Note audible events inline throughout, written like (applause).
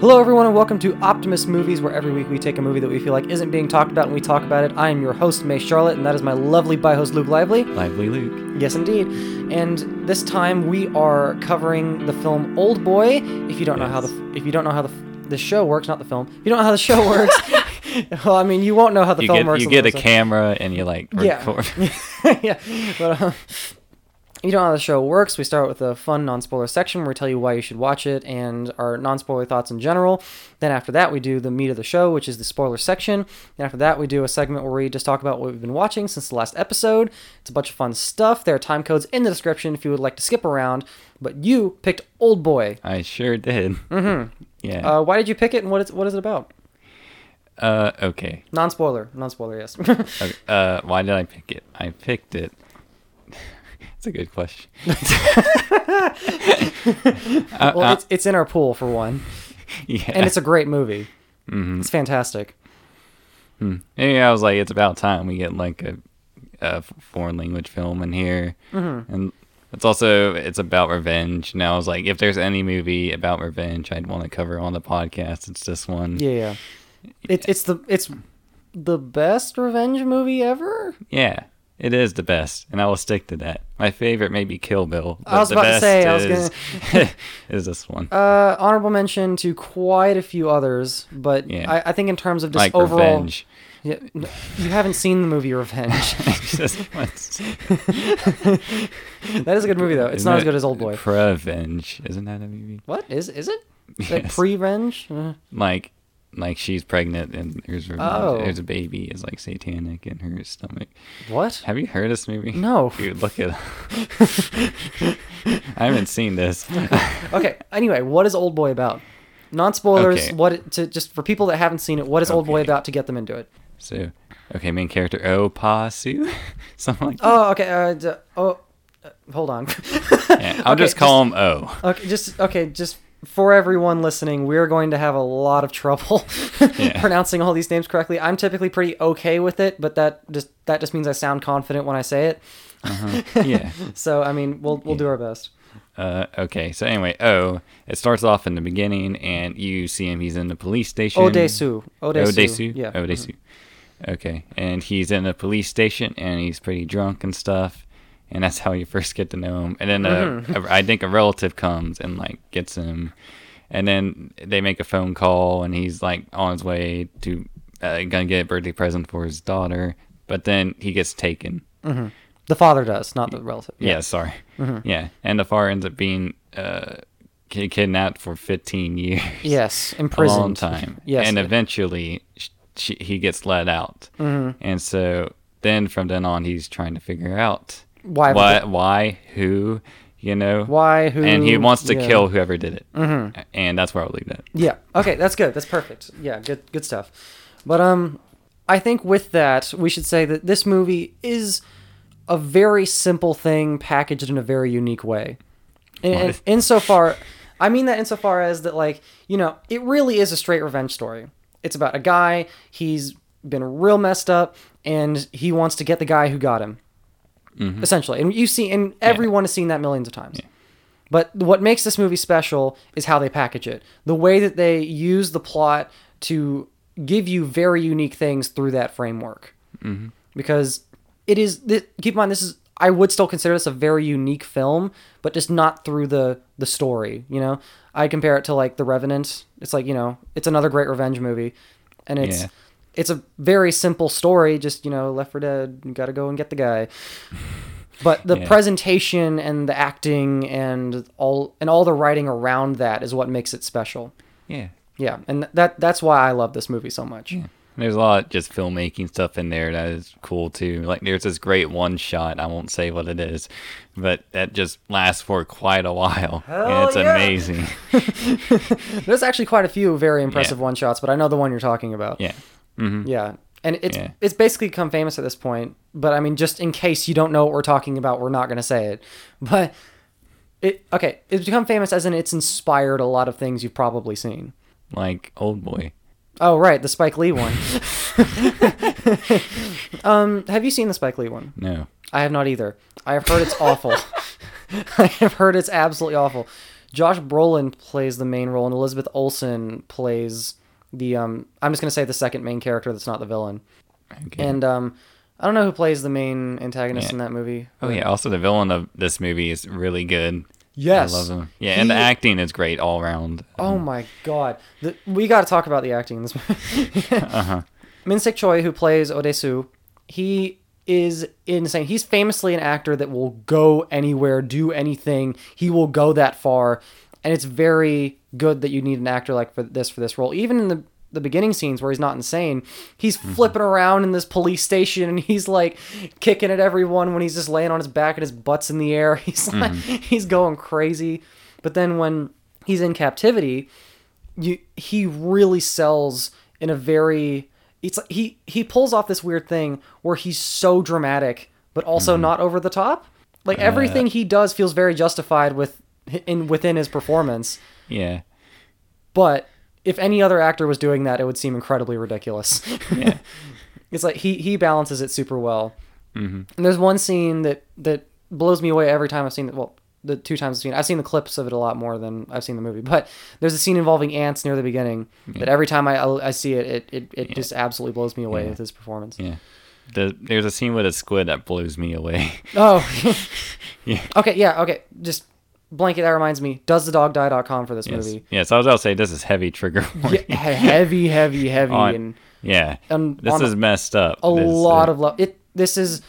Hello, everyone, and welcome to Optimus Movies, where every week we take a movie that we feel like isn't being talked about and we talk about it. I am your host, May Charlotte, and that is my lovely by host, Luke Lively. Lively Luke. Yes, indeed. And this time we are covering the film Old Boy. If you don't know how the if you don't know how the the show works, not the film. If you don't know how the show works, (laughs) (laughs) well, I mean, you won't know how the You film get works. you get a camera and you like Yeah. (laughs) yeah, but um, you don't know how the show works. We start with a fun non-spoiler section where we tell you why you should watch it and our non-spoiler thoughts in general. Then after that, we do the meat of the show, which is the spoiler section. And after that, we do a segment where we just talk about what we've been watching since the last episode. It's a bunch of fun stuff. There are time codes in the description if you would like to skip around. But you picked Old Boy. I sure did. Mm-hmm. (laughs) Yeah. Uh, why did you pick it, and what is what is it about? Uh, okay. Non-spoiler, non-spoiler, yes. (laughs) okay. Uh, why did I pick it? I picked it. It's a good question. (laughs) (laughs) Uh, well, uh, it's it's in our pool for one, yeah. and it's a great movie. Mhm. It's fantastic. Hmm. Yeah, I was like, it's about time we get like a, a foreign language film in here, Mm-hmm. and it's also it's about revenge. And I was like, if there's any movie about revenge, I'd want to cover on the podcast. It's this one. Yeah, yeah. It's it's the it's the best revenge movie ever. Yeah, it is the best, and I will stick to that. My favorite may be Kill Bill. But I was the about to say, I was is, (laughs) is this one. Uh, honorable mention to quite a few others, but Yeah. I, I think in terms of just like overall, Revenge. Yeah, you haven't seen the movie Revenge. (laughs) (laughs) That is a good movie though. It's Isn't not as good as Old Boy. Revenge, isn't that a movie? What is is it? Like Yes. pre-revenge? Uh, like, like she's pregnant and there's revenge. Oh. There's a baby is like satanic in her stomach. what? Have you heard this movie? No. Dude, look at. (laughs) I haven't seen this. (laughs) Okay. Anyway, what is Old Boy about? Non-spoilers. Okay. What to just for people that haven't seen it? What is Old Boy about to get them into it? So, okay, main character Opasu, (laughs) something like that. Oh, okay. Uh, d- oh, uh, hold on. yeah, I'll okay, just call him O. Okay, just okay, just for everyone listening, we're going to have a lot of trouble (laughs) Yeah. pronouncing all these names correctly. I'm typically pretty okay with it, but that just that just means I sound confident when I say it. Uh-huh. Yeah. (laughs) So I mean, we'll we'll do our best. Uh, okay, so anyway, O. It starts off in the beginning, and you see him. He's in the police station. Odesu. Odesu. Odesu. Yeah. Odesu. Okay, and he's in the police station, and he's pretty drunk and stuff, and that's how you first get to know him. And then uh, Mm-hmm. a- I think a relative comes and like gets him, and then they make a phone call, and he's like on his way to uh, gonna get a birthday present for his daughter, but then he gets taken. The father does, not the relative. Yeah, sorry. Mm-hmm. Yeah, and the father ends up being uh, kidnapped for 15 years. Yes, imprisoned. (laughs) a long time. Yes. and eventually sh- she, he gets let out, mm-hmm. and so then from then on he's trying to figure out Why- why, why, who, you know, Why? Who? and he wants to yeah. kill whoever did it, mm-hmm. and that's where I'll leave that. Yeah. Okay, that's good. That's perfect. Yeah, good good stuff. But um I think with that, we should say that this movie is a very simple thing packaged in a very unique way. And, and insofar I mean that insofar as that like, you know, it really is a straight revenge story. It's about a guy, he's been real messed up and he wants to get the guy who got him. Essentially. And you see and everyone has seen that millions of times. But what makes this movie special is how they package it. The way that they use the plot to give you very unique things through that framework. Mm-hmm. Because it is, keep in mind, this is, I would still consider this a very unique film, but just not through the, the story, you know? I compare it to like The Revenant. It's like, you know, it's another great revenge movie. And it's, Yeah. It's a very simple story, just, you know, Left for Dead, you gotta go and get the guy but the (laughs) Yeah. presentation and the acting and all and all the writing around that is what makes it special Yeah. yeah and that that's why i love this movie so much There's a lot of just filmmaking stuff in there that is cool too. Like there's this great one shot. I won't say what it is, but that just lasts for quite a while, (laughs) Hell and it's yeah. amazing. (laughs) there's actually quite a few very impressive one shots but i know the one you're talking about Yeah. Hmm yeah and it's Yeah. it's basically become famous at this point but i mean just in case you don't know what we're talking about we're not going to say it (laughs) but it okay it's become famous as in it's inspired a lot of things you've probably seen Like Old Boy. oh right the spike lee one (laughs) um have you seen the spike lee one No. I have not either. I have heard it's awful. (laughs) I have heard it's absolutely awful. Josh Brolin plays the main role, and Elizabeth Olsen plays the um. I'm just gonna say the second main character that's not the villain. Okay. And um, I don't know who plays the main antagonist Yeah. in that movie. oh yeah, also the villain of this movie is really good. Yes. I love him. Yeah, and the acting is great all around. Oh my god, the, we got to talk about the acting in this movie. (laughs) Uh-huh. Min Sik Choi, who plays Odesu, he is insane. He's famously an actor that will go anywhere, do anything. He will go that far, and it's very good that you need an actor like for this for this role. Even in the the beginning scenes where he's not insane, he's mm-hmm. flipping around in this police station and he's like kicking at everyone when he's just laying on his back and his butt's in the air. (laughs) He's like mm-hmm. he's going crazy. But then when he's in captivity, you he really sells in a very it's like he he pulls off this weird thing where he's so dramatic but also mm-hmm. not over the top like everything he does feels very justified with in within his performance Yeah. but if any other actor was doing that it would seem incredibly ridiculous Yeah. (laughs) it's like he he balances it super well hmm and there's one scene that that blows me away every time I've seen it. Well, the two times I've seen it. I've seen the clips of it a lot more than I've seen the movie. But there's a scene involving ants near the beginning that every time I I see it, it it, it just absolutely blows me away Yeah. with his performance. Yeah. The, there's a scene with a squid that blows me away. Oh, (laughs) Yeah. (laughs) okay, yeah, okay. Just blanket. That reminds me. Does the dog die.com for this yes. movie? Yes, I was about to say this is heavy trigger (laughs) warning. Yeah, he- heavy, heavy, heavy, On- and Yeah. and This is messed up. a This, lot uh, of love. It. This is.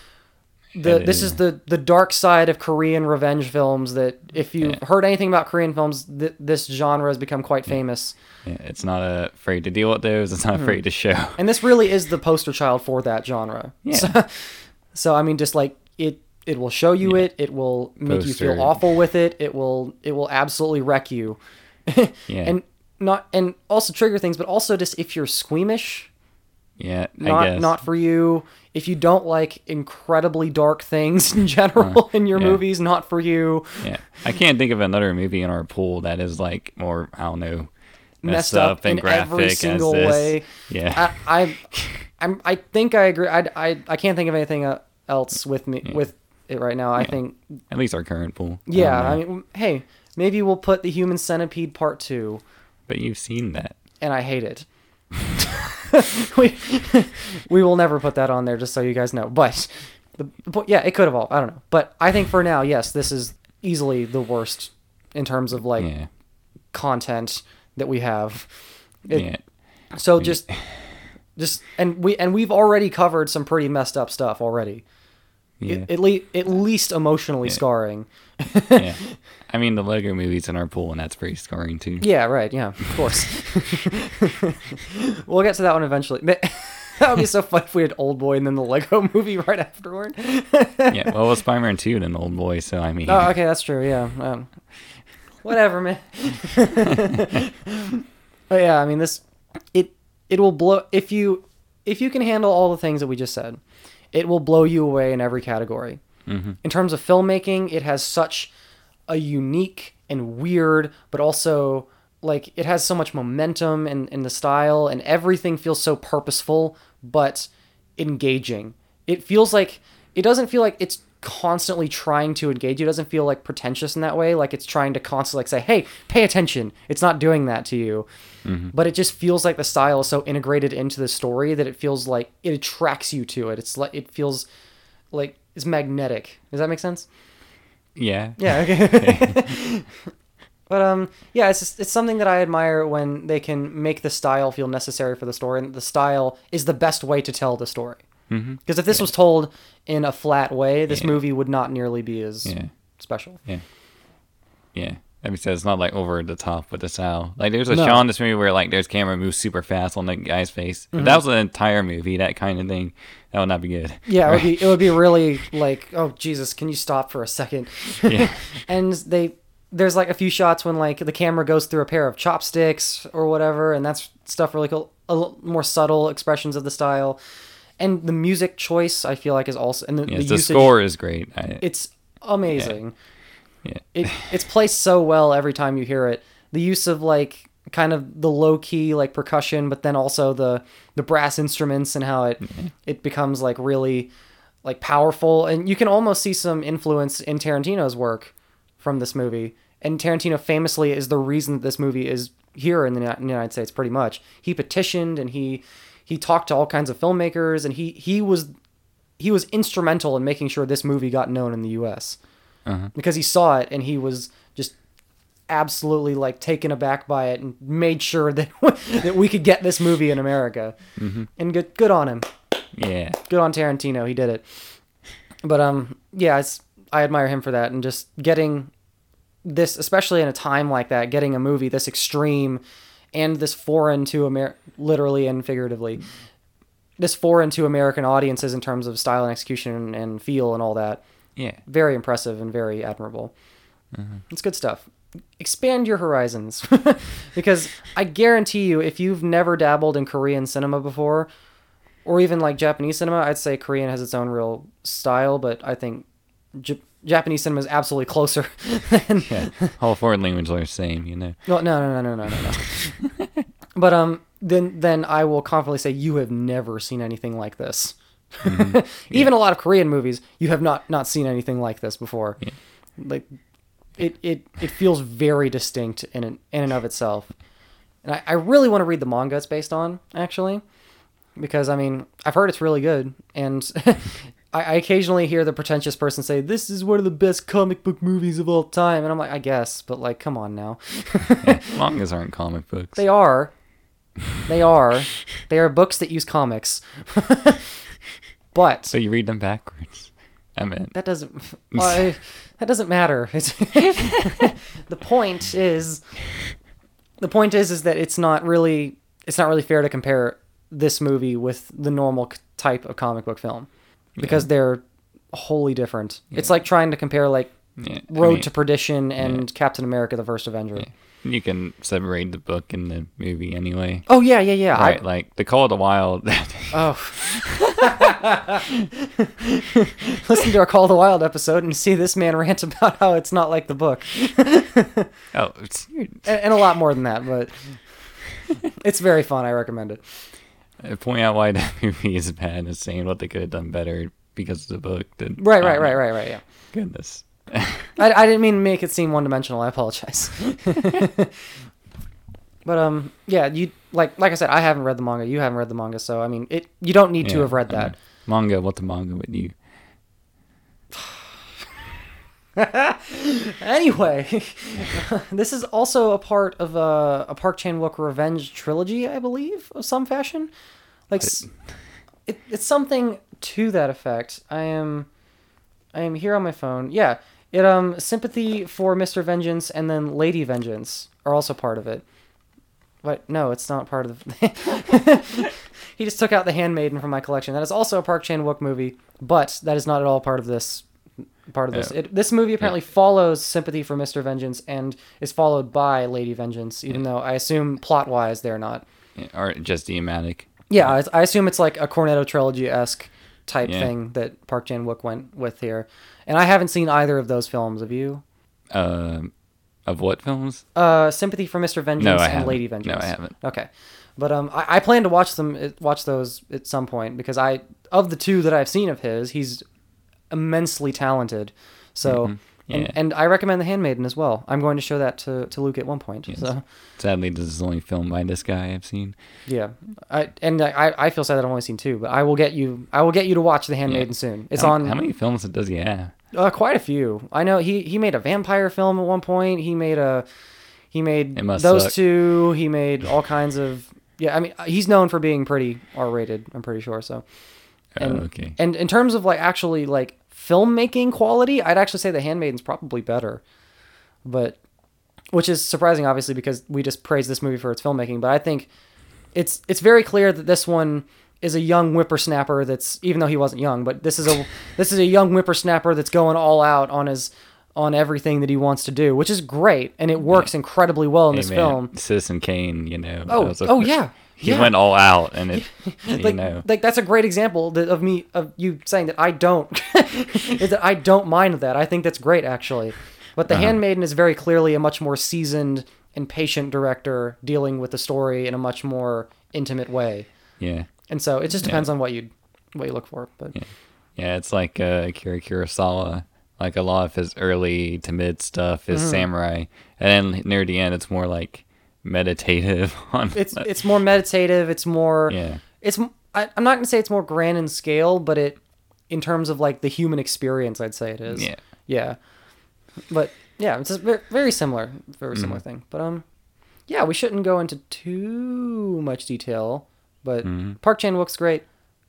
The, this is the, the dark side of Korean revenge films. That if you've Yeah. heard anything about Korean films, th- this genre has become quite famous. yeah, it's not afraid to deal with those. It's not Hmm. afraid to show. and this really is the poster child for that genre. Yeah. So, (laughs) so, I mean, just like it, it will show you it. It will make you feel awful with it. It will, it will absolutely wreck you. (laughs) Yeah. And not, and also trigger things, but also just if you're squeamish, yeah. I not, guess. not for you. If you don't like incredibly dark things (laughs) in general in your yeah. movies, not for you. Yeah. I can't think of another movie in our pool that is like more, I don't know, Messed messed, up up, and in every graphic single as this. way. Yeah. I, I, I'm, I think I agree. I, I, I can't think of anything uh, else with me with it right now. I think At least our current pool. Yeah, don't. I mean, hey, maybe we'll put the Human Centipede Part Two, but you've seen that. and I hate it. (laughs) (laughs) we (laughs) we will never put that on there, just so you guys know. But the, po- yeah, it could evolve. I don't know, but I think for now, yes, this is easily the worst in terms of like Yeah. content that we have. It- yeah. So just (sighs) just and we and we've already covered some pretty messed up stuff already. Yeah. At, le- at least emotionally Yeah. scarring. yeah. (laughs) I mean, the Lego movies in our pool, and that's pretty scarring too. Yeah, right. Yeah, of course. (laughs) we'll get to that one eventually. (laughs) That would be so fun if we had Old Boy and then the Lego movie right afterward. yeah. Well, it was Spider-Man 2 and Old Boy, so I mean. Oh, okay, that's true. Yeah. Um, whatever, man. but yeah, I mean this it it will blow if you if you can handle all the things that we just said, it will blow you away in every category. Mhm. In terms of filmmaking, it has such a unique and weird, but also like it has so much momentum in, in the style and everything feels so purposeful but engaging. It feels like it doesn't feel like it's constantly trying to engage you. It doesn't feel like pretentious in that way. Like it's trying to constantly like say, "Hey, pay attention." It's not doing that to you. But it just feels like the style is so integrated into the story that it feels like it attracts you to it. It's like it feels like it's magnetic. Does that make sense? Yeah. Yeah. Okay. (laughs) (laughs) but um, yeah, it's just, it's something that I admire when they can make the style feel necessary for the story, and the style is the best way to tell the story. Hmm Because if this was told in a flat way, this Yeah. movie would not nearly be as Yeah. special. Yeah. Yeah. That means it's not like over the top with the style. Like there's a No. shot in this movie where like there's camera moves super fast on the guy's face. Mm-hmm. If that was an entire movie, that kind of thing, that would not be good. Yeah, it would be (laughs) it would be really like, oh Jesus, can you stop for a second? Yeah. (laughs) and they there's like a few shots when like the camera goes through a pair of chopsticks or whatever, and that's stuff really cool. A more subtle expressions of the style, and the music choice I feel like is also and the, Yes, the the, usage. score is great. I, It's amazing. yeah. It it's placed so well every time you hear it. The use of like kind of the low key like percussion, but then also the the brass instruments and how it it becomes like really like powerful, and you can almost see some influence in Tarantino's work from this movie and Tarantino famously is the reason that this movie is here in the, in the United States. Pretty much, he petitioned and he he talked to all kinds of filmmakers, and he he was he was instrumental in making sure this movie got known in the U.S. Uh-huh. because he saw it and he was just absolutely like taken aback by it and made sure (laughs) that that we could get this movie in America. And good good on him. Yeah. Good on Tarantino. He did it. But um yeah, it's I admire him for that and just getting this especially in a time like that, getting a movie this extreme and this foreign to Amer literally and figuratively. This foreign to American audiences in terms of style and execution and feel and all that Yeah. very impressive and very admirable. Mm-hmm. It's good stuff. Expand your horizons (laughs) because I guarantee you, if you've never dabbled in Korean cinema before, or even like Japanese cinema, I'd say Korean has its own real style, but I think J- Japanese cinema is absolutely closer (laughs) than. Yeah. All foreign language are the same, you know. No, no, no, no, no, no, no. no. (laughs) but um, then then I will confidently say you have never seen anything like this. (laughs) Even a lot of Korean movies, you have not not seen anything like this before. Like, it, it it feels very distinct in an, in and of itself. And I, I really want to read the manga it's based on, actually, because I mean I've heard it's really good, and I, I occasionally hear the pretentious person say this is one of the best comic book movies of all time, and I'm like I guess, but like come on now. Yeah. (laughs) Mangas aren't comic books. They are. They are. They are books that use comics. (laughs) but so you read them backwards. I mean, that doesn't (laughs) well, I- that doesn't matter. The point is the point is is that it's not really it's not really fair to compare this movie with the normal type of comic book film because they're wholly different. It's like trying to compare like Yeah. I Road mean, to Perdition and Captain America: The First Avenger. You can separate the book and the movie anyway. Oh yeah, yeah, yeah. I- Right, like the Call of the Wild. Oh. (laughs) (laughs) Listen to our Call of the Wild episode and see this man rant about how it's not like the book. oh, it's, And, and a lot more than that, but it's very fun. I recommend it. Point out why (laughs) that movie is bad and saying what they could have done better because of the book. Then, Right, right, um, right, right, right. Yeah. Goodness. (laughs) I, I didn't mean to make it seem one dimensional. I apologize. (laughs) but um, yeah, you like like I said, I haven't read the manga. You haven't read the manga, so I mean, it. You don't need to have read I that. mean, manga, what the manga would you? (sighs) (sighs) (sighs) (laughs) Anyway, (laughs) this is also a part of a, a Park Chan Wook revenge trilogy, I believe, of some fashion. Like, it, it's something to that effect. I am, I am here on my phone. Yeah, it um sympathy for Mister Vengeance and then Lady Vengeance are also part of it. But no, it's not part of the. (laughs) he just took out the Handmaiden from my collection. That is also a Park Chan Wook movie, but that is not at all part of this. Part of this. Yeah. It, this movie apparently follows Sympathy for Mr. Vengeance and is followed by Lady Vengeance, even though I assume plot wise they're not. Or just idiomatic. Yeah, I, I assume it's like a Cornetto trilogy esque type Yeah. thing that Park Chan Wook went with here. And I haven't seen either of those films. Have you? Um, of what films? Uh, Sympathy for Mr. Vengeance No, and haven't. Lady Vengeance. No, I haven't. Okay, but um, I, I plan to watch them, uh, watch those at some point because I of the two that I've seen of his, he's immensely talented. So, Mhm. Yeah. and and I recommend The Handmaiden as well. I'm going to show that to, to Luke at one point. Yes. So, Sadly, this is the only film by this guy I've seen. yeah, I and I, I feel sad that I've only seen two, but I will get you I will get you to watch The Handmaiden soon. It's how, on How many films does he have? Uh, quite a few. I know he he made a vampire film at one point. He made a he made those suck. two. He made all kinds of yeah. I mean, he's known for being pretty R rated. I'm pretty sure. So and oh, okay. and in terms of like actually like filmmaking quality, I'd actually say The Handmaiden's probably better. But which is surprising, obviously, because we just praise this movie for its filmmaking. But I think it's it's very clear that this one is a young whippersnapper that's even though he wasn't young, but this is a (laughs) this is a young whippersnapper that's going all out on his on everything that he wants to do, which is great and it works incredibly well in Hey, this man, film. Citizen Kane, you know. Oh, oh yeah. He yeah. went all out, and it, (laughs) you like, know. like that's a great example of me of you saying that I don't is (laughs) that I don't mind that. I think that's great actually. But The Uh-huh. Handmaiden is very clearly a much more seasoned and patient director dealing with the story in a much more intimate way. Yeah. And so it just depends on what you what you look for. But Yeah. Yeah, it's like uh, Akira Kurosawa. Like a lot of his early to mid stuff is Mm-hmm. samurai, and then near the end, it's more like meditative (laughs) on. It's it's more meditative. It's more. yeah, It's. I'm not gonna say it's more grand in scale, but it, in terms of like the human experience, I'd say it is. yeah. Yeah. But yeah, it's a very, very similar, very similar thing. But um, yeah, we shouldn't go into too much detail. But Mm-hmm. Park Chan Wook's great.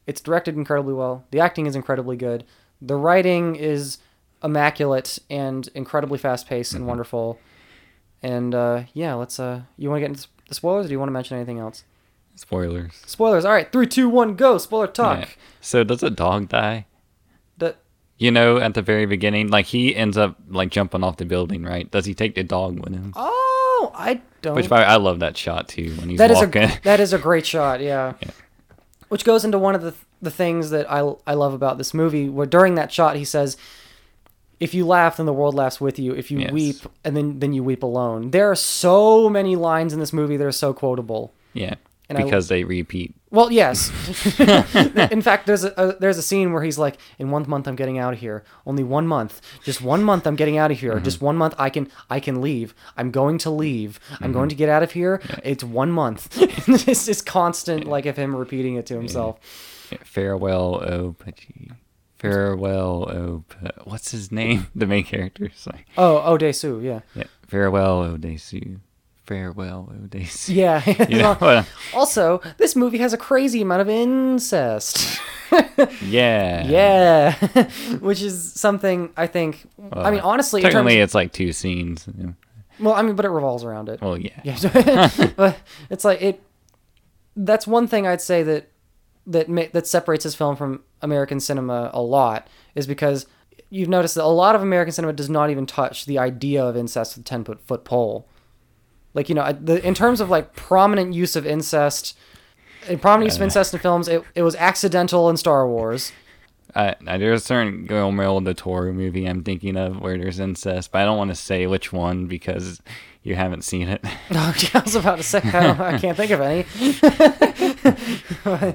It's directed incredibly well. The acting is incredibly good. The writing is immaculate and incredibly fast paced Mm-hmm. and wonderful. And uh, yeah, let's. Uh, you want to get into the spoilers, or do you want to mention anything else? Spoilers. Spoilers. All right, three, two, one, go. Spoiler talk. Yeah. So does a dog die? The- You know, at the very beginning, like he ends up like jumping off the building, right? Does he take the dog with him? oh, I don't. Which by, I love that shot too when he's That is walking. a (laughs) that is a great shot. Yeah. Yeah. Which goes into one of the the things that I I love about this movie. Where during that shot he says, "If you laugh, then the world laughs with you. If you Yes. weep, and then then you weep alone." There are so many lines in this movie that are so quotable. yeah, And I- because they repeat. Well, yes. (laughs) (laughs) in fact, there's a, a there's a scene where he's like, "In one month, I'm getting out of here. Only one month. Just one month, I'm getting out of here. Just mm-hmm. one month, I can I can leave. I'm going to leave. I'm going mm-hmm. to get out of here. It's one month. (laughs) it's just constant, like of him repeating it to himself. Farewell, oh Pachi. Farewell, oh. What's his name? (laughs) The main character. Like, Oh, oh, Desu, yeah, yeah. Farewell, oh Desu. Farewell, oh Desu. yeah. (laughs) You (laughs) know, also, this movie has a crazy amount of incest. yeah. yeah, which is something I think. I mean, honestly, technically, it's like two scenes. well, I mean, but it revolves around it. Well, yeah. Yeah, but it's like it. That's one thing I'd say that that ma- that separates this film from American cinema a lot is because you've noticed that a lot of American cinema does not even touch the idea of incest with a ten foot foot pole. Like you know, the, in terms of like prominent use of incest, and prominent use of uh. incest in films, it, it was accidental in Star Wars. I, I, there's a certain Guillermo del Toro movie I'm thinking of where there's incest, but I don't want to say which one because you haven't seen it. (laughs) I was about to say I, I can't think of any. (laughs)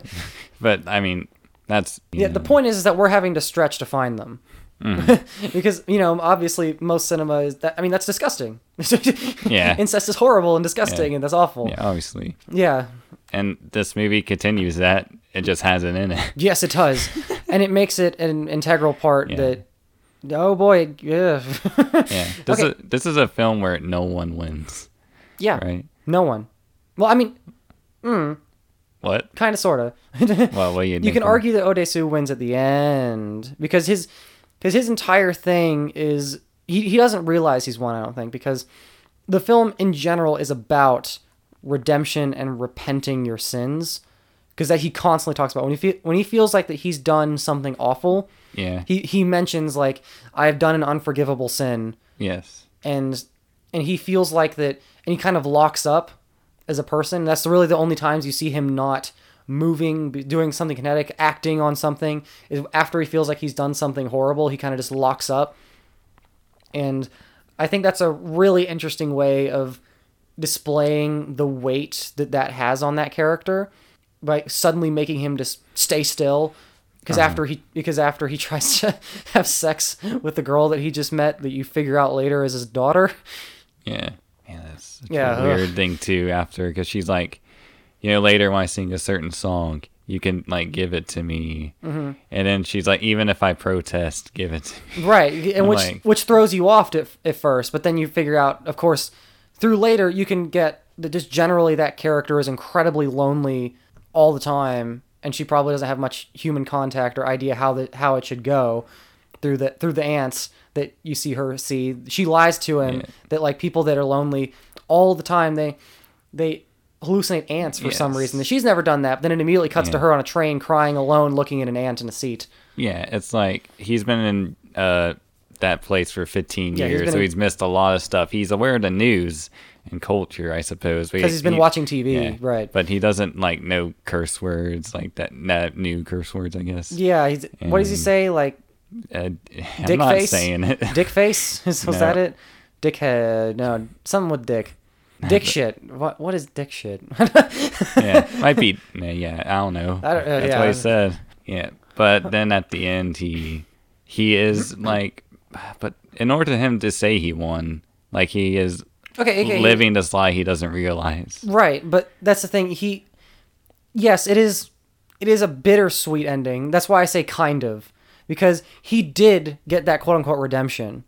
but I mean, that's Yeah, the point is, is that we're having to stretch to find them. Mm-hmm. (laughs) because, you know, obviously most cinema is that I mean that's disgusting. Yeah. Incest is horrible and disgusting Yeah. and that's awful. Yeah, obviously. Yeah. And this movie continues that. It just has it in it. Yes, it does. and it makes it an integral part Yeah. that oh boy, yeah. Yeah. (laughs) This Okay. is this is a film where no one wins, yeah. right? No one. Well, I mean, mm, What? kind of sort of. Well, what do you (laughs) you can argue that Odesu wins at the end because his because his entire thing is he, he doesn't realize he's won. I don't think because the film in general is about redemption and repenting your sins because that he constantly talks about when he fe- when he feels like that he's done something awful. Yeah. He he mentions like I have done an unforgivable sin yes. and and he feels like that and he kind of locks up as a person that's really the only times you see him not moving doing something kinetic acting on something is after he feels like he's done something horrible he kind of just locks up and i think that's a really interesting way of displaying the weight that that has on that character by suddenly making him just stay still because after he because after he (laughs) tries to have sex with the girl that he just met that you figure out later is his daughter Yeah. Yeah, that's Yeah, a ugh. weird thing too. After, because she's like, you know, later when I sing a certain song, you can like give it to me, mm-hmm. and then she's like, even if I protest, give it to me. right and which Like- which throws you off at, at first but then you figure out of course through later you can get that just generally that character is incredibly lonely all the time and she probably doesn't have much human contact or idea how the how it should go through the through the ants that you see her see. She lies to him Yeah. that like people that are lonely all the time they they hallucinate ants for some reason. She's never done that but then it immediately cuts to her on a train crying alone looking at an ant in a seat. Yeah, it's like he's been in uh, that place for 15 Yeah, years, so in- he's missed a lot of stuff. He's aware of the news and culture, I suppose, because he's been he- watching tv yeah, right But he doesn't like know curse words like that. That new curse words, I guess. Yeah, he's, what does he say? Like Uh, I'm dick not face? saying it. (laughs) dick face? (laughs) Was No. that it? Dickhead? No, something with dick. Dick shit. What? What is dick shit? (laughs) yeah, might be. yeah, Yeah, I don't know. I don't- uh, That's yeah. what he said. Yeah, but then at the end, he he is like but in order for him to say he won, like he is Okay, okay. living this lie he doesn't realize. Right, but that's the thing. He, yes, it is. It is a bittersweet ending. That's why I say kind of, because he did get that quote unquote redemption.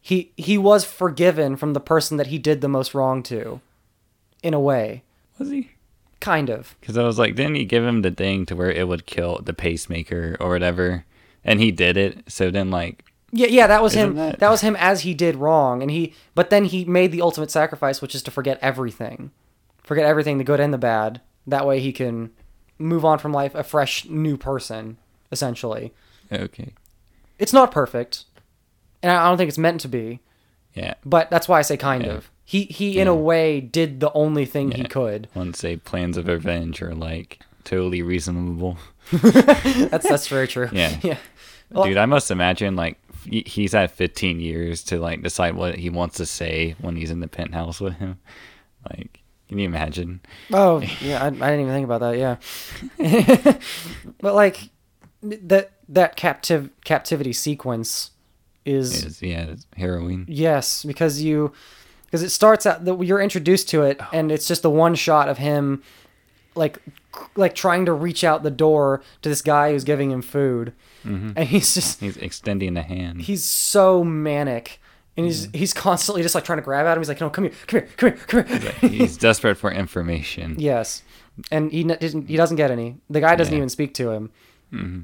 He he was forgiven from the person that he did the most wrong to, in a way, Was he? kind of. Because I was like, didn't he give him the thing to where it would kill the pacemaker or whatever? And he did it. So then, like, Yeah, yeah, that was him. Isn't that- That... was him as he did wrong, and he. But then he made the ultimate sacrifice, which is to forget everything, forget everything, the good and the bad. That way he can move on from life a fresh, new person, essentially. okay, It's not perfect, and I don't think it's meant to be. yeah. But that's why I say kind Yeah. of. He he in a way did the only thing he could. One say plans of revenge are like totally reasonable. (laughs) That's that's very true. Yeah. (laughs) Yeah. Well- Dude, I must imagine like he's had 15 years to like decide what he wants to say when he's in the penthouse with him. Like, can you imagine? Oh yeah, I, I didn't even think about that. Yeah, (laughs) but like that that captive captivity sequence is Is yeah, it's heroin. yes because you because it starts out that you're introduced to it and it's just the one shot of him like like trying to reach out the door to this guy who's giving him food Mm-hmm. and he's just He's extending a hand. he's so manic and he's mm-hmm. he's constantly just like trying to grab at him he's like no come here come here come here come here he's (laughs) desperate for information. Yes, and he doesn't. He doesn't get any. The guy doesn't Yeah. even speak to him. Mm-hmm.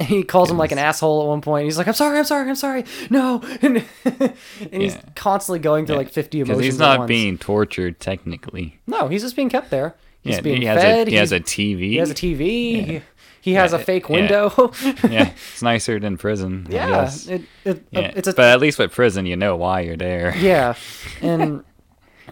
And (laughs) he calls him like an asshole at one point. He's like, "I'm sorry, I'm sorry, I'm sorry, no," and, (laughs) and he's constantly going through like 50 Because emotions. he's not being tortured technically. No, he's just being kept there. He's Yeah, being he has fed. a he has a TV. he has a TV. He, he has Yeah, a fake yeah. window. yeah, (laughs) it's nicer than prison. Yeah, it, it, yeah. it's a but at least with prison, you know why you're there. yeah, (laughs) and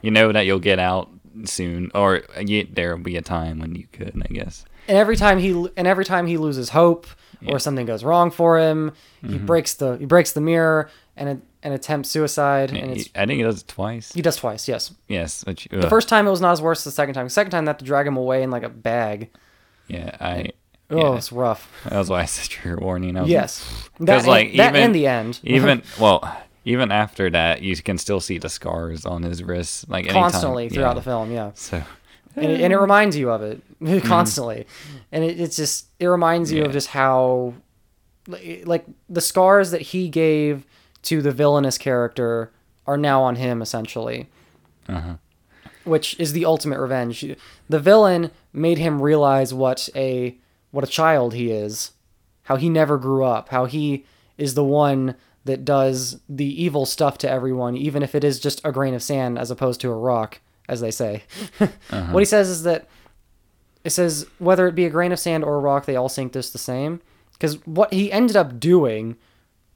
You know that you'll get out soon, or you, there will be a time when you could. I guess. and every time he and every time he loses hope Yeah. or something goes wrong for him, he Mm-hmm. breaks the he breaks the mirror and and attempts suicide. Yeah, and he- it's I think he does it twice. he does twice. Yes, Yes. Which, the first time it was not as worse as the second time. The second time they have to drag him away in like a bag. Yeah, I. Oh, yeah, it's rough. that was why I said trigger warning. I was Yes, Because like and, that even and the end. (laughs) even well, even after that, you can still see the scars on his wrists, like anytime- constantly throughout yeah. the film. Yeah, So and it, and it reminds you of it (laughs) constantly, and it, it's just it reminds you of Mm-hmm. Just how like like, the scars that he gave to the villainous character are now on him essentially. Uh-huh. Which is the ultimate revenge. The villain made him realize what a what a child he is, how he never grew up, how he is the one that does the evil stuff to everyone, even if it is just a grain of sand as opposed to a rock, as they say. (laughs) Uh-huh. What he says is that it says whether it be a grain of sand or a rock, they all sink just the same. Because what he ended up doing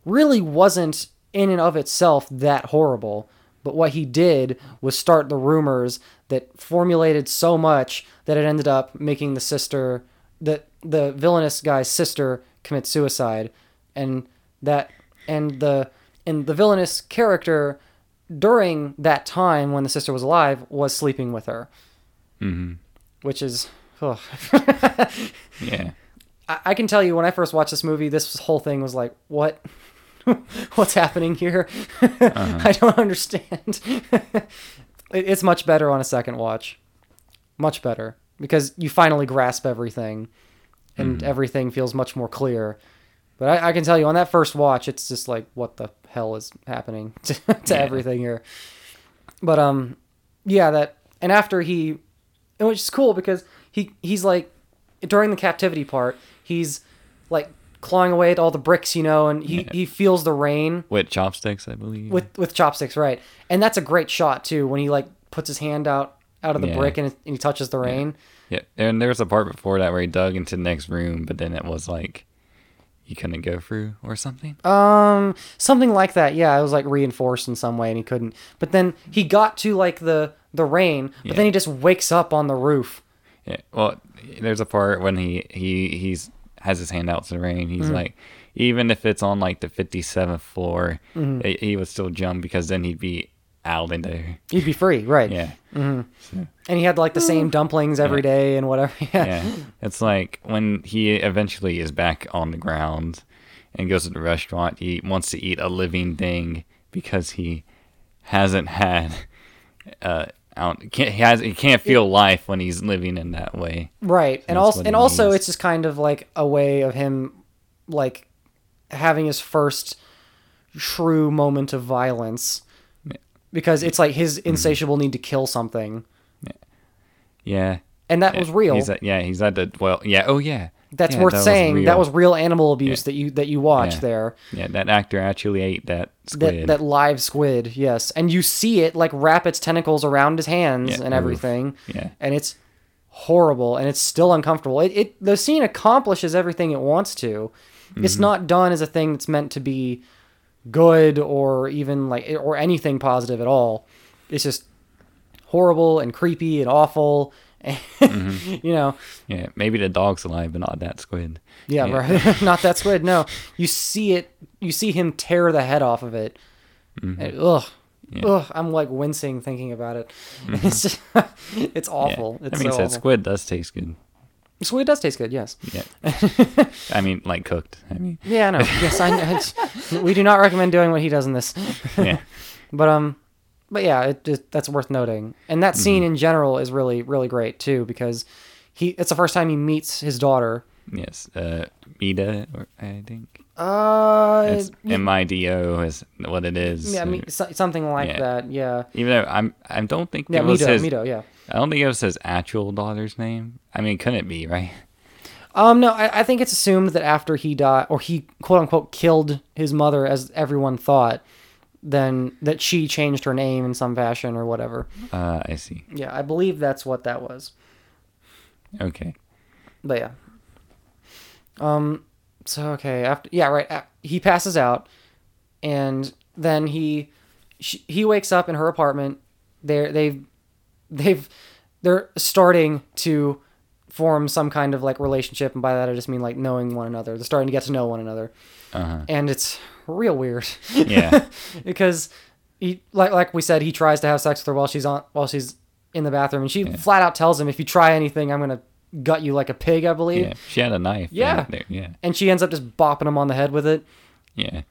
really wasn't in and of itself that horrible. But what he did was start the rumors that formulated so much that it ended up making the sister, that the villainous guy's sister, commits suicide, and that and the and the villainous character during that time when the sister was alive was sleeping with her, hmm which is. ugh. (laughs) yeah, I, I can tell you when I first watched this movie, this whole thing was like, what? (laughs) What's happening here? (laughs) I don't understand. it, it's much better on a second watch. Much better. Because you finally grasp everything and everything feels much more clear. But I, I can tell you on that first watch, it's just like, what the hell is happening (laughs) to, to Yeah. everything here? But, um, yeah, that, and after he, and which is cool because he, he's like, during the captivity part, he's like clawing away at all the bricks, you know, and he, Yeah. he feels the rain with chopsticks, I believe. with with chopsticks, right? And that's a great shot too when he like puts his hand out out of the Yeah. brick and, and he touches the rain. yeah, and there was a part before that where he dug into the next room, but then it was like he couldn't go through or something. Um, something like that. Yeah, it was like reinforced in some way, and he couldn't. But then he got to like the the rain, but Yeah. then he just wakes up on the roof. Yeah. Well, there's a part when he he he's has his hand out to the rain. Mm-hmm. He's like, even if it's on like the 57th floor, Mm-hmm. he, he would still jump because then he'd be out into. there. He'd be free, right? Yeah. And he had like the same dumplings every day and whatever. (laughs) Yeah. Yeah. It's like when he eventually is back on the ground and goes to the restaurant. He wants to eat a living thing because he hasn't had. Uh, I don't, can't, he has he can't feel life when he's living in that way. Right. And also and also needs. it's just kind of like a way of him like having his first true moment of violence. Because it's like his Mm-hmm. insatiable need to kill something. Yeah, And that was real. He's at, yeah, he's at the well. Yeah, oh yeah. That's Yeah, worth that was saying. that was real animal abuse that you that you watch Yeah. there. Yeah, that actor actually ate that squid. That that live squid, yes. And you see it like wrap its tentacles around his hands Yeah, and oof. everything. Yeah. And it's horrible and it's still uncomfortable. It, it the scene accomplishes everything it wants to. Mm-hmm. It's not done as a thing that's meant to be good or even like or anything positive at all. It's just horrible and creepy and awful. And, (laughs) Mm-hmm. you know, yeah, maybe the dog's alive, but not that squid. yeah, right. (laughs) Not that squid. No, you see it. You see him tear the head off of it. And, ugh, Mm-hmm. Yeah. ugh. I'm like wincing thinking about it. (laughs) It's just, it's Yeah. awful. It's I mean, so said awful. squid does taste good. Squid does taste good. Yes. Yeah. I mean, like cooked. (laughs) I mean, Yeah, I know. Yes, I. It's, we do not recommend doing what he does in this. (laughs) yeah. But um, but yeah, it, it that's worth noting. And that scene Mm-hmm. in general is really really great too because he it's the first time he meets his daughter. Yes. Uh, Mida, or I think. Uh, It's M I D O is what it is. yeah, me, so, something like Yeah. that. Yeah. Even though I'm, I don't think Yeah, it was Mito, his. Mito, yeah. I don't think it his actual daughter's name. I mean, couldn't it be right? Um, no, I, I think it's assumed that after he died, or he quote unquote killed his mother, as everyone thought, then that she changed her name in some fashion or whatever. Uh, I see. Yeah, I believe that's what that was. Okay. But yeah. Um. So okay. After yeah, right. a- He passes out, and then he she, he wakes up in her apartment. They're they've they've they're starting to form some kind of like relationship, and by that I just mean like knowing one another. They're starting to get to know one another, Uh huh. and it's real weird. Yeah. (laughs) because he like like we said, he tries to have sex with her while she's on while she's in the bathroom, and she flat out tells him, "If you try anything, I'm gonna gut you like a pig." I believe. Yeah. She had a knife. Yeah. there. Yeah. and she ends up just bopping him on the head with it. Yeah.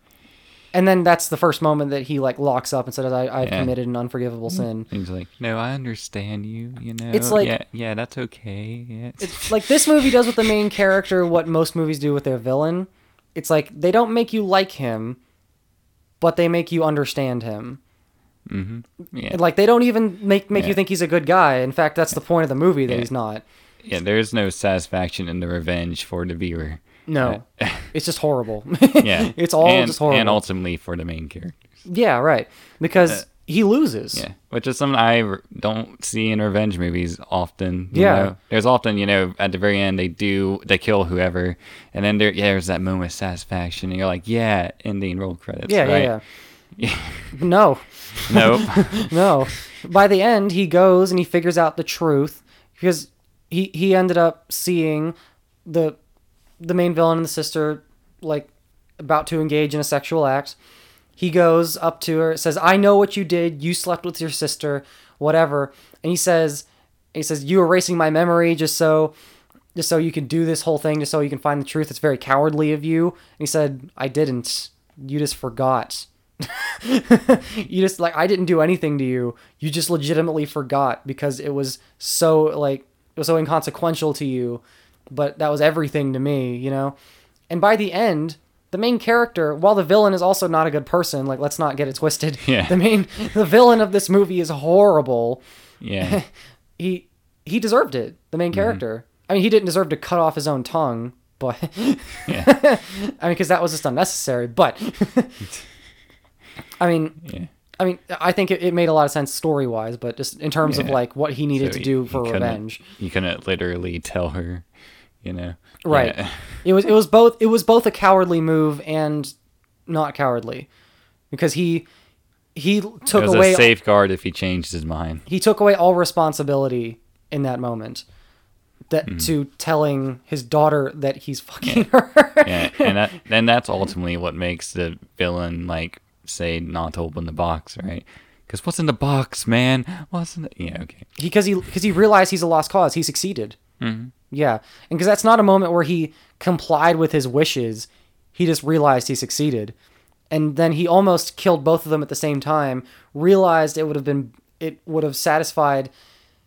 And then that's the first moment that he like locks up and says, I, "I've Yeah. committed an unforgivable sin." He's like, no, I understand you. You know. It's like- yeah, yeah, that's okay. Yeah. It's like this movie does with the main character what most movies do with their villain. It's like they don't make you like him, but they make you understand him. mm-hmm. Yeah. And, like they don't even make make you think he's a good guy. In fact, that's the point of the movie that Yeah. he's not. Yeah. There's no satisfaction in the revenge for the viewer. No, (laughs) it's just horrible. (laughs) Yeah. it's all and, just horrible. And ultimately for the main character. yeah, right. Because Uh, he loses. Yeah, which is something I don't see in revenge movies often. you Yeah. know? there's often you know at the very end they do they kill whoever, and then there yeah there's that moment of satisfaction, and you're like yeah ending roll credits. yeah, right? yeah, yeah. (laughs) No, nope. no. By the end, he goes and he figures out the truth because he he ended up seeing the the main villain and the sister like about to engage in a sexual act. He goes up to her, says, "I know what you did. You slept with your sister, whatever." And he says, he says, "You erasing my memory just so." Just so you can do this whole thing, just so you can find the truth. It's very cowardly of you. And he said, I didn't. You just forgot. (laughs) you just like I didn't do anything to you. You just legitimately forgot because it was so like it was so inconsequential to you, but that was everything to me, you know. And by the end, the main character, while the villain is also not a good person, like let's not get it twisted. (laughs) Yeah. (laughs) The main the villain of this movie is horrible. yeah, (laughs) He he deserved it. The main mm-hmm. character. I mean, he didn't deserve to cut off his own tongue, but yeah, I mean, because that was just unnecessary. But I mean, yeah. I mean, I think it, it made a lot of sense story wise, but just in terms of like what he needed So to do he for revenge, You couldn't literally tell her, you know. right? Yeah. (laughs) It was it was both it was both a cowardly move and not cowardly, because he he It took was away a safeguard if he changed his mind. he took away all responsibility in that moment. That Mm-hmm. to telling his daughter that he's fucking her. yeah, and that (laughs) and that's ultimately what makes the villain like say not to open the box, right? Because what's in the box, man? What's in the yeah? Okay, because he because he realized he's a lost cause. He succeeded. Mhm. Yeah, and because that's not a moment where he complied with his wishes. he just realized he succeeded. And then he almost killed both of them at the same time, realized it would have been it would have satisfied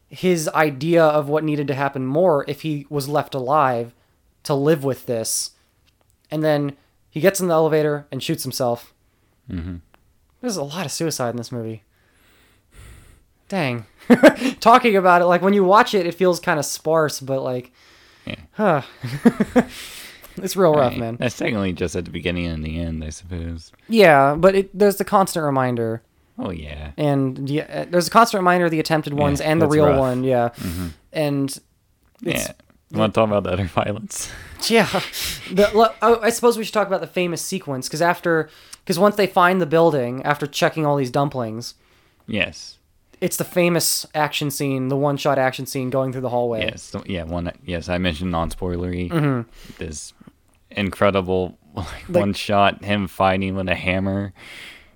his idea of what needed to happen more if he was left alive to live with this. And then he gets in the elevator and shoots himself. Hmm There's a lot of suicide in this movie. Dang. (laughs) Talking about it, like when you watch it, it feels kind of sparse, but like, Yeah. huh. (laughs) it's real rough, Right. man. That's technically just at the beginning and the end, I suppose. Yeah, but it, there's the constant reminder, Oh yeah. and yeah, uh, there's a constant reminder of the attempted ones and the real rough. one. Yeah, Mhm. and it's, Yeah. You want to talk about the other violence? (laughs) Yeah, the, lo- oh, I suppose we should talk about the famous sequence because after, because once they find the building after checking all these dumplings, Yes. it's the famous action scene, the one-shot action scene going through the hallway. Yes. So- yeah. One. Yes, I mentioned non-spoilery. Mhm. This incredible like, Like- one shot him fighting with a hammer.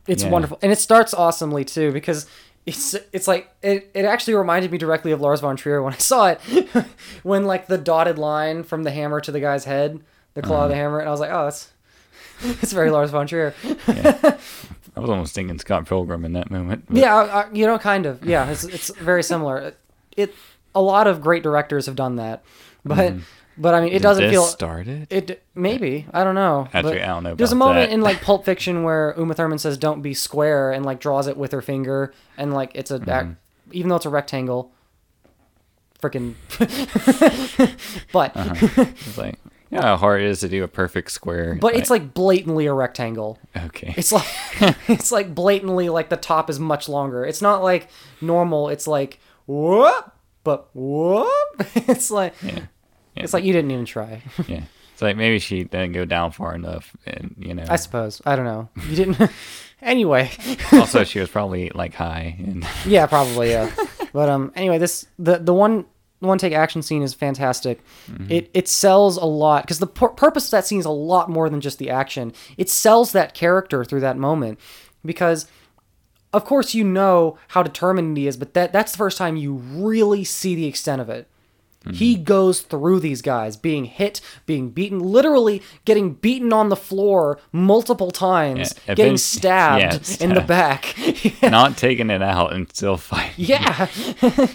It's Yeah. wonderful, and it starts awesomely too because it's it's like it, it actually reminded me directly of Lars von Trier when I saw it, (laughs) when like the dotted line from the hammer to the guy's head, the claw of Uh-huh. the mm-hmm. hammer, and I was like, oh, that's (laughs) it's very Lars von Trier. (laughs) I was almost thinking Scott Pilgrim in that moment. but- Yeah, I, I- you know, kind of. Yeah, it's it's very similar. It a lot of great directors have done that, but mm-hmm. But I mean, it Did doesn't this feel started. it. Maybe I don't know. Actually, but I don't know. There's a moment that. in like Pulp Fiction where Uma Thurman says, "Don't be square," and like draws it with her finger, and like it's a Mm-hmm. even though it's a rectangle. Freaking. (laughs) but It's like, you know how hard it is to do a perfect square. but it's like blatantly a rectangle. okay. It's like (laughs) it's like blatantly like the top is much longer. It's not like normal. It's like whoop, but whoop. (laughs) It's like yeah. Yeah. it's like you didn't even try. yeah. It's like maybe she didn't go down far enough, and you know. I suppose I don't know. You didn't. (laughs) anyway, (laughs) also, she was probably like high, and (laughs) yeah, probably yeah. But um, anyway, this the the one one take action scene is fantastic. It it sells a lot because the pur- purpose of that scene is a lot more than just the action. It sells that character through that moment because. Of course, you know how determined he is, but that, that's the first time you really see the extent of it. He goes through these guys, being hit, being beaten, literally getting beaten on the floor multiple times, Yeah, getting stabbed yeah, in the stabbed. back. (laughs) not taking it out and still fighting. yeah. (laughs)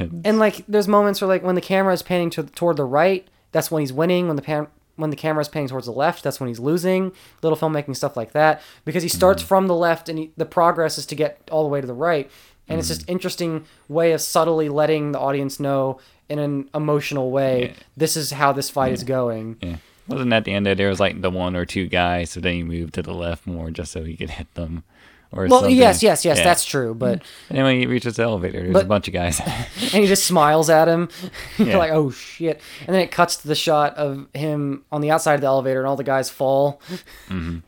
(laughs) And like there's moments where like when the camera is panning to, toward the right, that's when he's winning. When the pan, when the camera is panning towards the left, that's when he's losing. Little filmmaking stuff like that because he starts mm-hmm. from the left and he, the progress is to get all the way to the right. And it's mm-hmm. just interesting way of subtly letting the audience know in an emotional way Yeah. this is how this fight is going. yeah. Wasn't at the end that there was like the one or two guys, so then he moved to the left more just so he could hit them, or Well, something. yes, yes, yes, Yeah. that's true. But anyway, he reaches the elevator, there's But- a bunch of guys. (laughs) and he just smiles at him. (laughs) You're Yeah. like, oh shit. And then it cuts to the shot of him on the outside of the elevator and all the guys fall. Mm-hmm.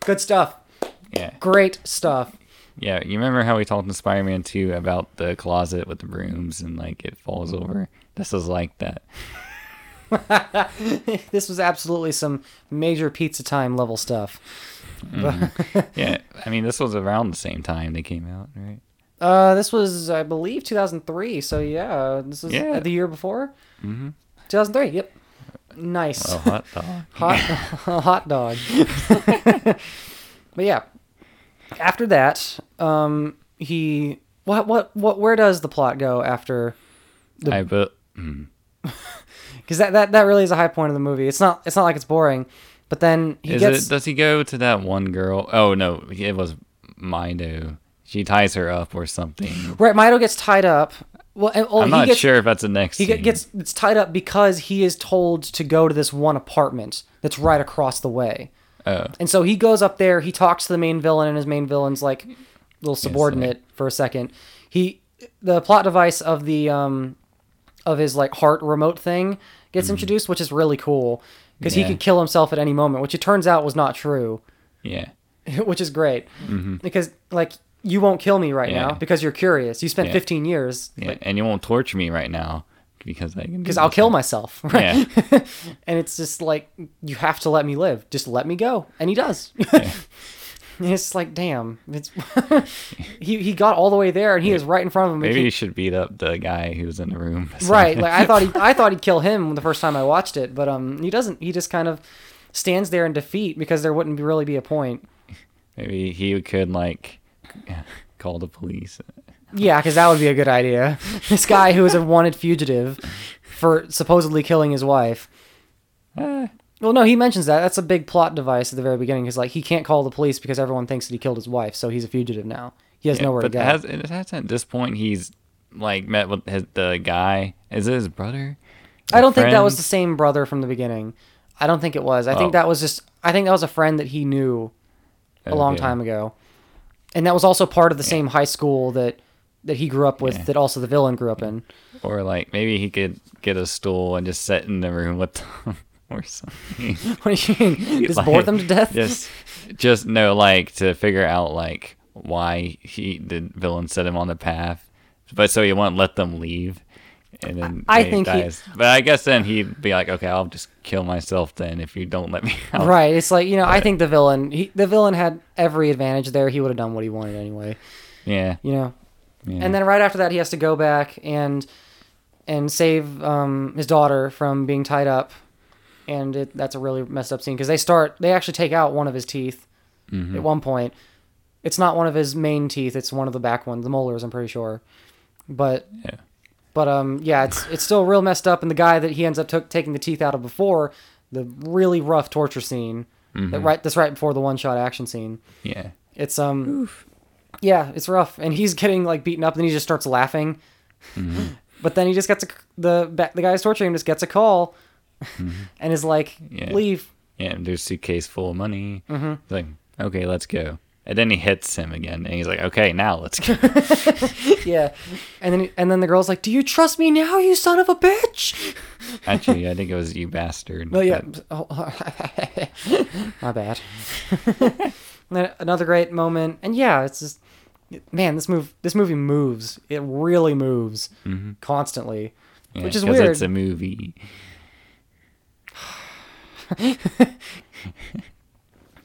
Good stuff. yeah, Great stuff. Yeah. You remember how we talked in Spider-Man 2 about the closet with the brooms and like it falls over? This is like that. (laughs) this was absolutely some major pizza time level stuff. (laughs) Yeah, I mean this was around the same time they came out, right? Uh, this was, I believe, 2003. So yeah, this was Yeah. the year before. Mhm. 2003. Yep. Nice. Well, hot dog. hot (laughs) hot dog. but yeah, after that, um, he what what what where does the plot go after? the- I but Because (laughs) that, that that really is a high point of the movie. It's not it's not like it's boring, but then he is gets it? Does he go to that one girl? Oh no, it was Mido. She ties her up or something. right. Mido gets tied up. Well, oh, I'm not gets, sure if that's the next. He scene. gets it's tied up because he is told to go to this one apartment that's right across the way. Oh, And so he goes up there, he talks to the main villain, and his main villain's like little subordinate for a second. He the plot device of the um of his like heart remote thing gets introduced, which is really cool. Because he Mm-hmm. Could kill himself at any moment, which it turns out was not true. yeah. (laughs) which is great. Because like you won't kill me right Mm-hmm. Yeah. now because you're curious. You spent Yeah. 15 years Yeah, and you won't torture me right now because I can. because I'll kill myself. (laughs) Right? Yeah, (laughs) and it's just like you have to let me live. Just let me go, and he does. (laughs) and it's like, damn, it's he he got all the way there, and he is right in front of him. maybe he- should beat up the guy who's in the room. right. Like I thought he I thought he'd kill him the first time I watched it, but um, he doesn't. He just kind of stands there in defeat because there wouldn't really be a point. Maybe he could like call the police. Yeah, because that would be a good idea. (laughs) This guy who is a wanted fugitive for supposedly killing his wife. Ah, Well, no, he mentions that. That's a big plot device at the very beginning. Because like he can't call the police because everyone thinks that he killed his wife, so he's a fugitive now. He has yeah, nowhere to go. has, hasn't at this point he's like met with his, the guy. Is it his brother? I don't think that was the same brother from the beginning. I don't think it was. I think Oh. that was just. I think that was a friend that he knew a long time ago, and that was also part of the same high school that that he grew up with. Yeah. That also the villain grew up in. Or like maybe he could get a stool and just sit in the room with them (laughs) or something. (laughs) What do you mean? (laughs) Just Like, bore them to death? Just, just no, like to figure out like why he the villain set him on the path, but so he won't let them leave. And then I think he- but I guess then he'd be like, okay, I'll just kill myself then if you don't let me out. Right. It's like you know. I think the villain. He, the villain had every advantage there. He would have done what he wanted anyway. Yeah. You know. Yeah. And then right after that, he has to go back and and save um, his daughter from being tied up, and it, that's a really messed up scene because they start they actually take out one of his teeth Mhm. at one point. It's not one of his main teeth; it's one of the back ones, the molars. I'm pretty sure, but Yeah. but um yeah, it's it's still real messed up. And the guy that he ends up took taking the teeth out of before the really rough torture scene that Mhm. right that's right before the one shot action scene. Yeah. It's um, yeah, it's rough, and he's getting like beaten up, and then he just starts laughing. Mhm. But then he just gets a the the guy who's torturing him just gets a call, and is like, Yeah. leave. Yeah. and There's a suitcase full of money. Mhm. He's like, okay, let's go. And then he hits him again, and he's like, okay, now let's go. (laughs) yeah, and then and then the girl's like, "Do you trust me now, you son of a bitch?" (laughs) Actually, I think it was you bastard. Well, yeah, but- oh, (laughs) my bad. Then Another great moment, and yeah, it's just man, this move this movie moves. It really moves Mhm. constantly. yeah, which is weird. It's a movie. (sighs)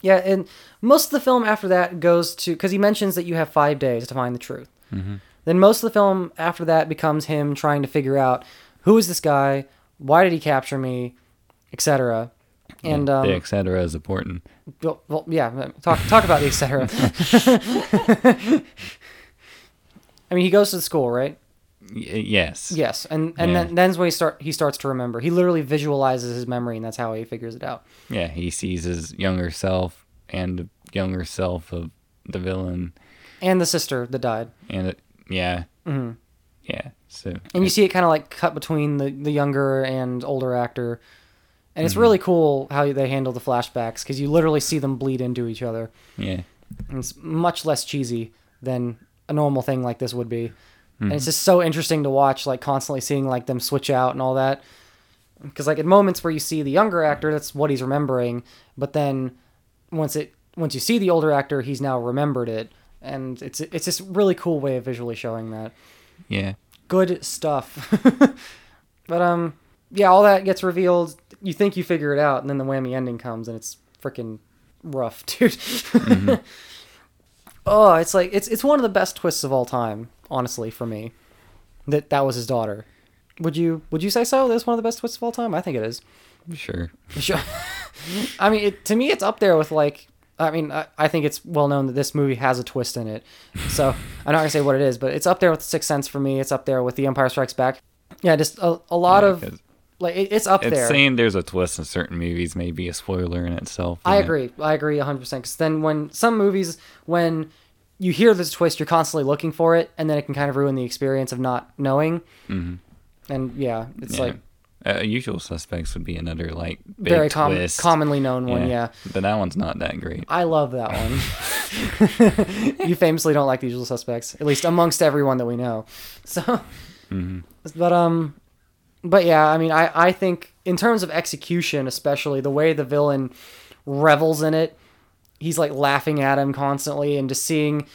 Yeah, and most of the film after that goes to because he mentions that you have five days to find the truth. Mhm. Then most of the film after that becomes him trying to figure out who is this guy, why did he capture me, etc. And yeah, um, the et cetera is important. well, well, yeah, talk talk about the etc. (laughs) (laughs) I mean, he goes to the school, right? Y- yes. Yes, and and Yeah. then then's when he start he starts to remember. He literally visualizes his memory, and that's how he figures it out. Yeah, he sees his younger self and the younger self of the villain, And the sister that died. and it, yeah, hmm yeah. So and you see it kind of like cut between the, the younger and older actor and Mm-hmm. it's really cool how they handle the flashbacks because you literally see them bleed into each other yeah, and it's much less cheesy than a normal thing like this would be and Mm-hmm. it's just so interesting to watch like constantly seeing like them switch out and all that because like at moments where you see the younger actor that's what he's remembering but then once it once you see the older actor he's now remembered it and it's it's just really cool way of visually showing that yeah, good stuff. (laughs) but um, yeah, all that gets revealed. You think you figure it out, and then the whammy ending comes, and it's freaking rough, (laughs) dude. Mm-hmm. oh, it's like it's it's one of the best twists of all time, honestly, for me. That that was his daughter. Would you would you say so? That's one of the best twists of all time. I think it is. sure. Sure. (laughs) I mean, it, to me, it's up there with like. I mean, I, I think it's well known that this movie has a twist in it. So I'm not gonna say what it is, but it's up there with Sixth Sense for me. It's up there with The Empire Strikes Back. Yeah, just a, a lot Yeah, of like it, it's up It's there. saying there's a twist in certain movies may be a spoiler in itself. I agree. I agree 100. percent Because then when some movies, when you hear this twist, you're constantly looking for it, and then it can kind of ruin the experience of not knowing. Mhm. And yeah, it's Yeah. like Uh, Usual Suspects would be another like big very com- commonly known one. Yeah. but that one's not that great. I love that one. (laughs) (laughs) you famously don't like the usual suspects, at least amongst everyone that we know. So, hmm but um, but yeah, I mean, I I think in terms of execution, especially the way the villain revels in it, he's like laughing at him constantly, and just seeing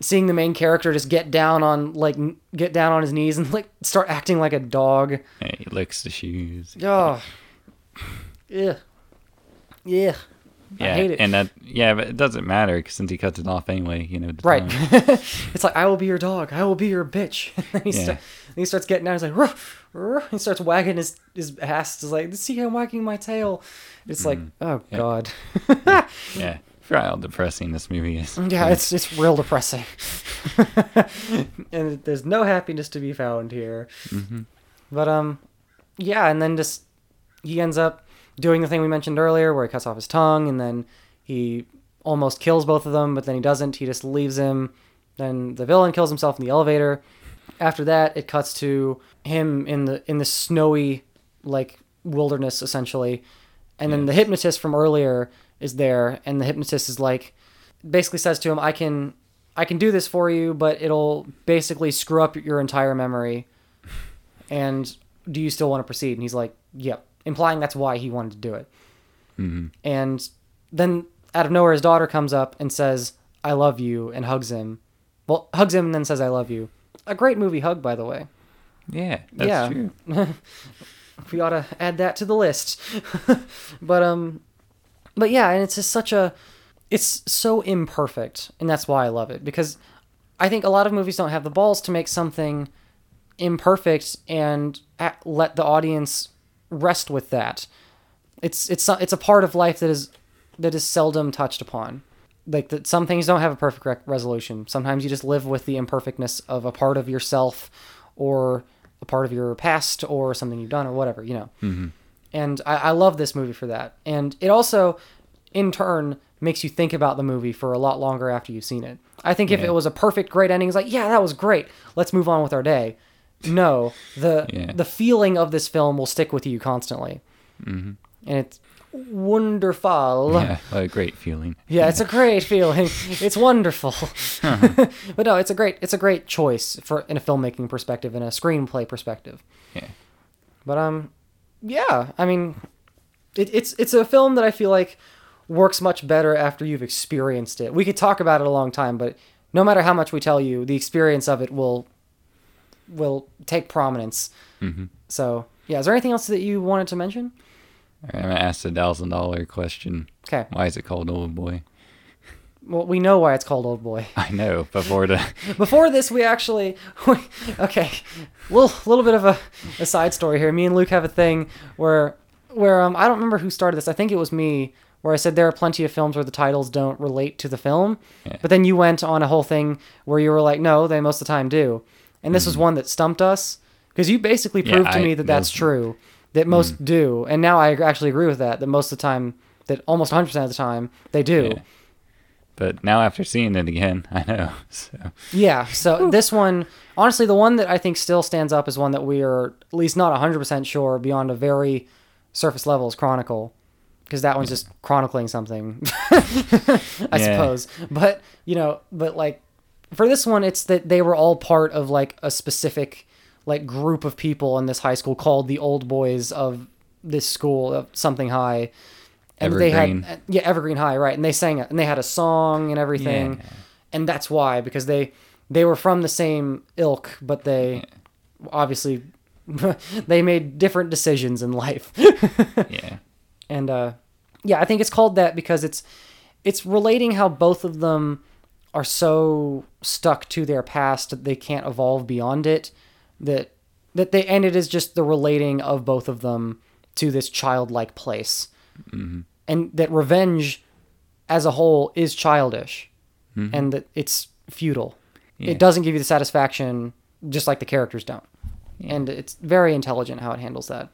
seeing the main character just get down on like get down on his knees and like start acting like a dog. Yeah, he licks the shoes. Oh, yeah, yeah. Yeah, I hate it. and that yeah, but it doesn't matter 'cause since he cuts it off anyway. You know, Right. (laughs) it's like I will be your dog. I will be your bitch. (laughs) Yeah. sta- and he starts getting out. He's like, he starts wagging his his ass. He's like, see, I'm wagging my tail. It's like, oh Yeah. god. yeah. (laughs) Forgot how depressing this movie is. yeah, it's it's real depressing. (laughs) and there's no happiness to be found here. hmm But um, yeah, and then just he ends up doing the thing we mentioned earlier, where he cuts off his tongue, and then he almost kills both of them, but then he doesn't. He just leaves him. Then the villain kills himself in the elevator. After that, it cuts to him in the in the snowy like wilderness essentially, and then the hypnotist from earlier is there, and the hypnotist is like basically says to him, "I can." I can do this for you, but it'll basically screw up your entire memory and do you still want to proceed? And he's like, yep, implying that's why he wanted to do it. hmm And then out of nowhere, his daughter comes up and says, I love you, and hugs him. Well, hugs him and then says, I love you. A great movie hug, by the way. Yeah, that's Yeah. true. (laughs) We ought to add that to the list. (laughs) but, um, but yeah, and it's just such a, it's so imperfect, and that's why I love it, because I think a lot of movies don't have the balls to make something imperfect and a- let the audience rest with that. It's it's it's a part of life that is that is seldom touched upon. Like that, some things don't have a perfect resolution. Sometimes you just live with the imperfectness of a part of yourself, or a part of your past, or something you've done, or whatever you know. hmm And I, I love this movie for that. And it also, in turn, makes you think about the movie for a lot longer after you've seen it. I think if Yeah. it was a perfect, great ending, it's like, yeah, that was great. Let's move on with our day. No, the Yeah. the feeling of this film will stick with you constantly, hmm and it's wonderful. Yeah, a great feeling. Yeah, it's a great feeling. (laughs) It's wonderful. (laughs) but no, it's a great it's a great choice for in a filmmaking perspective and a screenplay perspective. Yeah. But um, yeah, I mean, it, it's it's a film that I feel like works much better after you've experienced it. We could talk about it a long time, but no matter how much we tell you, the experience of it will will take prominence. hmm So yeah, is there anything else that you wanted to mention? All right, I'm gonna ask the thousand dollar question. Okay, Why is it called Old Boy? well we know why it's called Old Boy. (laughs) I know. Before the (laughs) Before this, we actually we, okay, little little bit of a, a side story here. Me and Luke have a thing where where um I don't remember who started this. I think it was me where I said there are plenty of films where the titles don't relate to the film, Yeah. but then you went on a whole thing where you were like, no, they most of the time do, and this was one that stumped us because you basically Mm-hmm. Yeah, proved to I- me that that's true, that most mm. do, and now I actually agree with that. That most of the time, that almost 100 percent of the time they do. Yeah. But now after seeing it again, (laughs) I know. So Yeah, so this one, honestly, the one that I think still stands up is one that we are at least not 100% sure beyond a very surface level is Chronicle. Because that one's just chronicling something, (laughs) I Yeah. suppose. But, you know, but like, for this one, it's that they were all part of like a specific like group of people in this high school called the Old Boys of this school, of something high. they Evergreen. had, yeah, Evergreen High, right. And they sang it, and they had a song and everything Yeah. and that's why because they they were from the same ilk but they obviously (laughs) they made different decisions in life (laughs) yeah. and uh yeah i think it's called that because it's it's relating how both of them are so stuck to their past that they can't evolve beyond it that that they and it is just the relating of both of them to this childlike place mm-hmm. and that revenge as a whole is childish mm-hmm. and that it's futile Yeah. it doesn't give you the satisfaction just like the characters don't and it's very intelligent how it handles that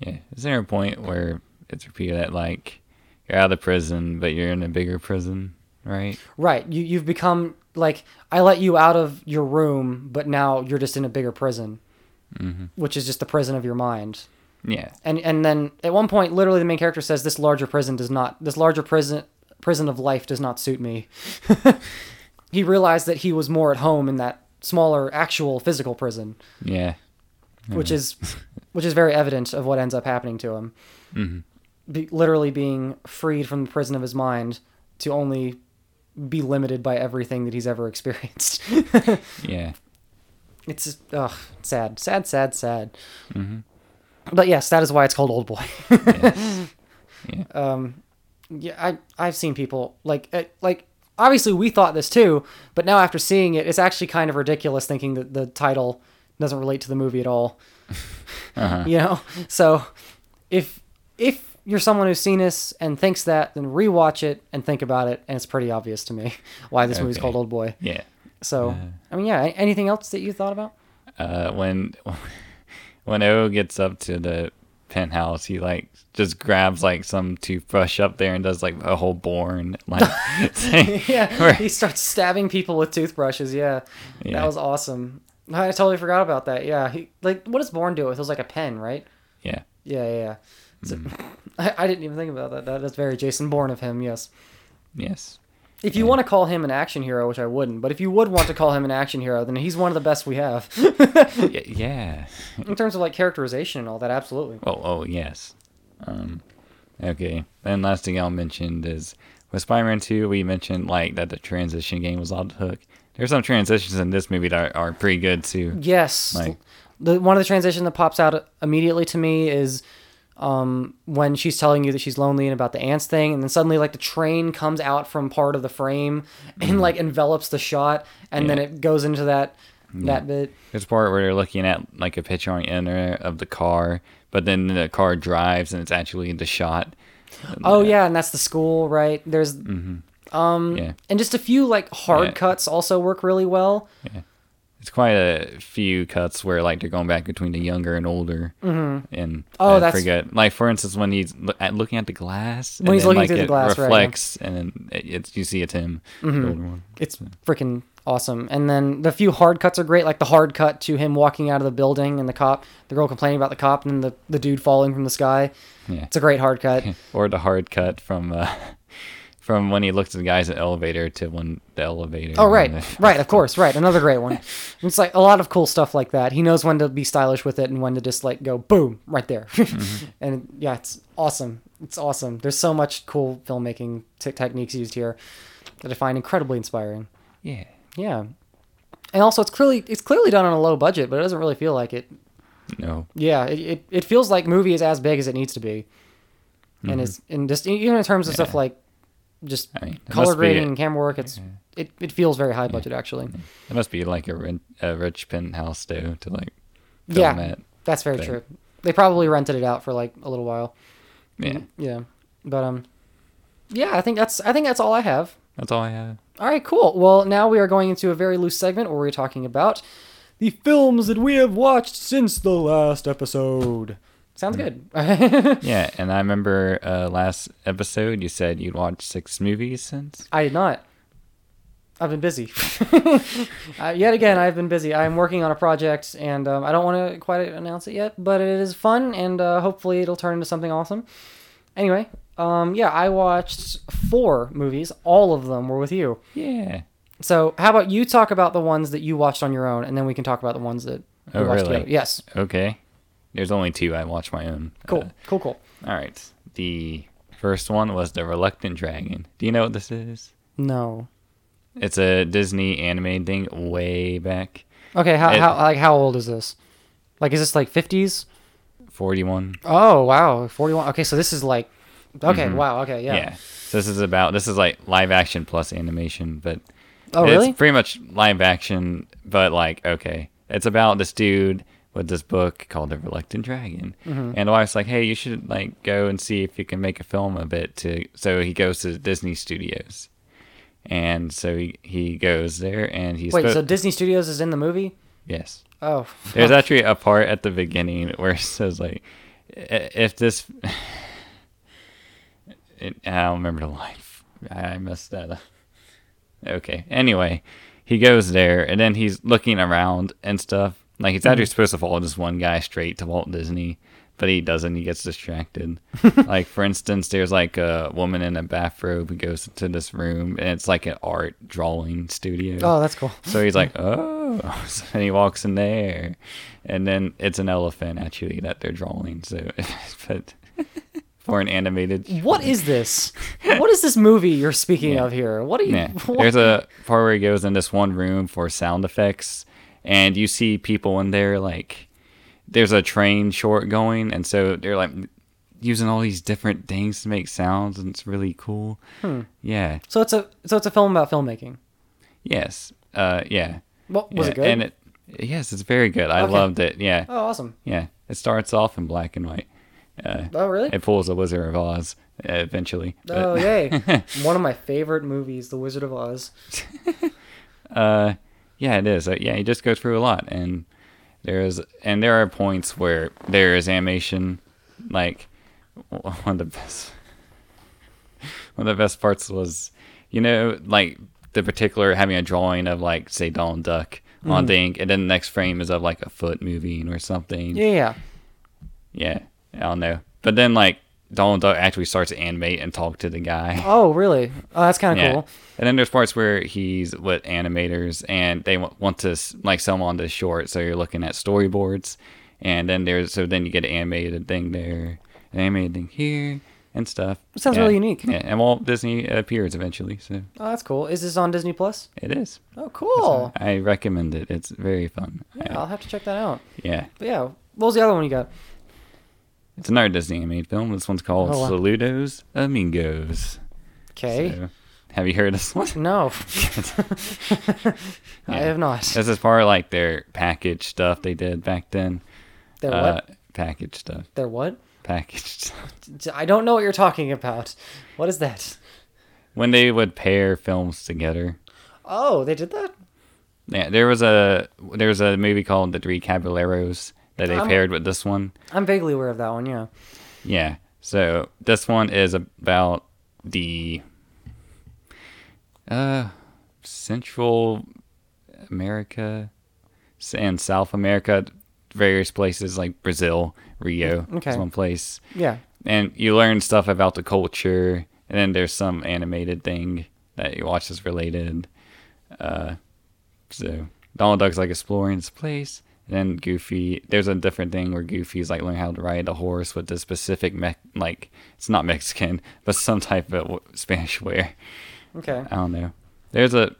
Yeah. Is there a point where it's repeated that like you're out of the prison, but you're in a bigger prison, right? Right. You you've become like I let you out of your room, but now you're just in a bigger prison, which is just the prison of your mind. Yeah. And and then at one point, literally, the main character says, "This larger prison does not. This larger prison prison of life does not suit me." (laughs) he realized that he was more at home in that smaller, actual physical prison, Yeah. which is which is very evident of what ends up happening to him. Mhm. Be, literally being freed from the prison of his mind to only be limited by everything that he's ever experienced. (laughs) Yeah. it's just, ugh, sad, sad, sad, sad. Mhm. But yes, that is why it's called Old Boy. (laughs) Yeah. um, yeah, I I've seen people like uh, like obviously we thought this too, but now after seeing it, it's actually kind of ridiculous thinking that the title doesn't relate to the movie at all. (laughs) Uh-huh. You know, so if if you're someone who's seen this and thinks that, then rewatch it and think about it, and it's pretty obvious to me (laughs) why this movie's called Old Boy. Yeah. So I mean, yeah. Anything else that you thought about? Uh, when (laughs) when O gets up to the penthouse, he like just grabs like some toothbrush up there and does like a whole Bourne (laughs) like thing. yeah, Where- he starts stabbing people with toothbrushes. Yeah, Yeah. that was awesome. I totally forgot about that. Yeah, he like what does Bourne do with? It was like a pen, right? yeah. Yeah, yeah. yeah. So, Mm. I, (laughs) I didn't even think about that. that. That's very Jason Bourne of him. Yes. Yes. If you want to call him an action hero, which I wouldn't, but if you would want to call him an action hero, then he's one of the best we have (laughs) yeah. in terms of like characterization and all that. Absolutely. Oh, oh yes. Um, okay. And last thing I'll mention is with Spider-Man 2, we mentioned like that the transition game was off the hook. There's some transitions in this movie that are, are pretty good too. Yes. Like- the one of the transition that pops out immediately to me is um, when she's telling you that she's lonely and about the ants thing, and then suddenly like the train comes out from part of the frame and like envelops the shot, and then Mm-hmm. It goes into that that bit. There's part where you're looking at like a picture on the internet of the car, but then the car drives and it's actually the shot. Oh yeah, and that's the school, right? There's Yeah. and just a few like hard Yeah. cuts also work really well. It's quite a few cuts where like they're going back between the younger and older, mm-hmm. and Oh, I that's- forget. Like for instance, when he's lo- at, looking at the glass, When he's looking like, through the glass, right, yeah. reflects, and it, it's you see it's him. Mm-hmm. the older one. It's freaking awesome. And then the few hard cuts are great, like the hard cut to him walking out of the building and the cop, the girl complaining about the cop, and then the, the dude falling from the sky. Yeah. It's a great hard cut. (laughs) or the hard cut from uh, from when he looks at the guys in the elevator to when the elevator. Oh right, right, of course, right. (laughs) Another great one. It's like a lot of cool stuff like that. He knows when to be stylish with it and when to just like go boom right there. (laughs) Mm-hmm. and yeah, it's awesome. It's awesome. There's so much cool filmmaking t- techniques used here that I find incredibly inspiring. yeah. Yeah, and also it's clearly it's clearly done on a low budget, but it doesn't really feel like it. No. Yeah, it, it, it feels like movie is as big as it needs to be, and mm-hmm. it's and just even in terms of stuff like just I mean, color grading camera work. It's it, it feels very high budget actually. It must be like a, rent, a rich penthouse though to like film Yeah, that. that's very thing. true. They probably rented it out for like a little while. Yeah, Yeah, but um, yeah, I think that's I think that's all I have. that's all I have. All right, cool. Well, now we are going into a very loose segment where we're talking about the films that we have watched since the last episode. Sounds good. (laughs) Yeah, and I remember uh, last episode you said you'd watched six movies since. I did not. I've been busy. (laughs) uh, yet again, I've been busy. I'm working on a project, and um, I don't want to quite announce it yet, but it is fun, and uh, hopefully it'll turn into something awesome. Anyway, um, yeah, I watched four movies. All of them were with you. Yeah. So, how about you talk about the ones that you watched on your own, and then we can talk about the ones that we Oh, watched really? together. Yes. Okay. There's only two. I watched my own. Cool. Uh, cool. Cool. all right. The first one was The Reluctant Dragon. Do you know what this is? No. It's a Disney animated thing way back. Okay. How, It- how like how old is this? Like, is this like 50s? 41. Oh wow, 41. Okay, so this is like. Okay. Wow. Okay. Yeah. Yeah. So this is about this is like live action plus animation, but Oh really? It's pretty much live action, but like okay, it's about this dude with this book called The Reluctant Dragon, Mm-hmm. and the wife's like, hey, you should like go and see if you can make a film of it. To so he goes to Disney Studios, and so he he goes there and he's Wait, so Disney Studios is in the movie? yes. Oh, There's actually a part at the beginning where it says like, if this, (laughs) it, I don't remember the line. I messed that up. Okay. Anyway, he goes there and then he's looking around and stuff. Like he's actually hmm. supposed to follow this one guy straight to Walt Disney, but he doesn't. He gets distracted. (laughs) like for instance, there's like a woman in a bathrobe who goes into this room and it's like an art drawing studio. oh, that's cool. So he's like, (laughs) oh. (laughs) So then he walks in there, and then it's an elephant actually that they're drawing. So, but for an animated. What is this? what is this movie you're speaking Yeah. of here? What are you? Yeah. what- There's a part where he goes in this one room for sound effects, and you see people in there like. There's a train short going, and so they're like using all these different things to make sounds, and it's really cool. Hmm. Yeah. So it's a so it's a film about filmmaking. Yes. Uh. Yeah. Well, was Yeah, it good? And it. Yes, it's very good. I Okay. loved it. Yeah. oh, awesome. Yeah. It starts off in black and white. Uh, Oh, really? it pulls the Wizard of Oz uh, eventually. Oh, yay! (laughs) One of my favorite movies, The Wizard of Oz. (laughs) Uh, yeah, it is. Uh, yeah, you just go through a lot, and there's and there are points where there is animation, like (laughs) one of the best. (laughs) One of the best parts was, you know, like the particular having a drawing of like say Donald Duck on the ink, and then the next frame is of like a foot moving or something. Yeah, yeah. Yeah, I don't know. But then like Donald Duck actually starts to animate and talk to the guy. (laughs) Oh, really? Oh, that's kind of Yeah. cool. And then there's parts where he's with animators and they want, want to like sell 'em on the short. So you're looking at storyboards. And then there's, so then you get an animated thing there, an animated thing here and stuff. It sounds Yeah. really unique. Yeah. And Walt Disney appears eventually. So Oh, that's cool. Is this on Disney Plus? it is. Oh, cool. I recommend it. It's very fun. Yeah, I'll have to check that out. Yeah. But yeah, what was the other one you got? It's another Disney animated film. This one's called Oh, wow. Saludos Amigos. Okay. So, have you heard of this one? No, (laughs) I have not. This is part of like their package stuff they did back then. They're uh, what? Package stuff. They're what? Package stuff. I don't know what you're talking about. What is that? When they would pair films together. Oh, they did that? Yeah, there was a there was a movie called The Three Caballeros that they I'm- paired with this one. I'm vaguely aware of that one. Yeah. Yeah. So this one is about the uh Central America and South America, various places like Brazil, Rio Okay. is one place. Yeah. And you learn stuff about the culture, and then there's some animated thing that you watch is related. Uh, so Donald Duck's like exploring this place, then Goofy. There's a different thing where Goofy's like learning how to ride a horse with the specific me- like it's not Mexican, (laughs) but some type of Spanish (laughs) wear. Okay. I don't know. There's a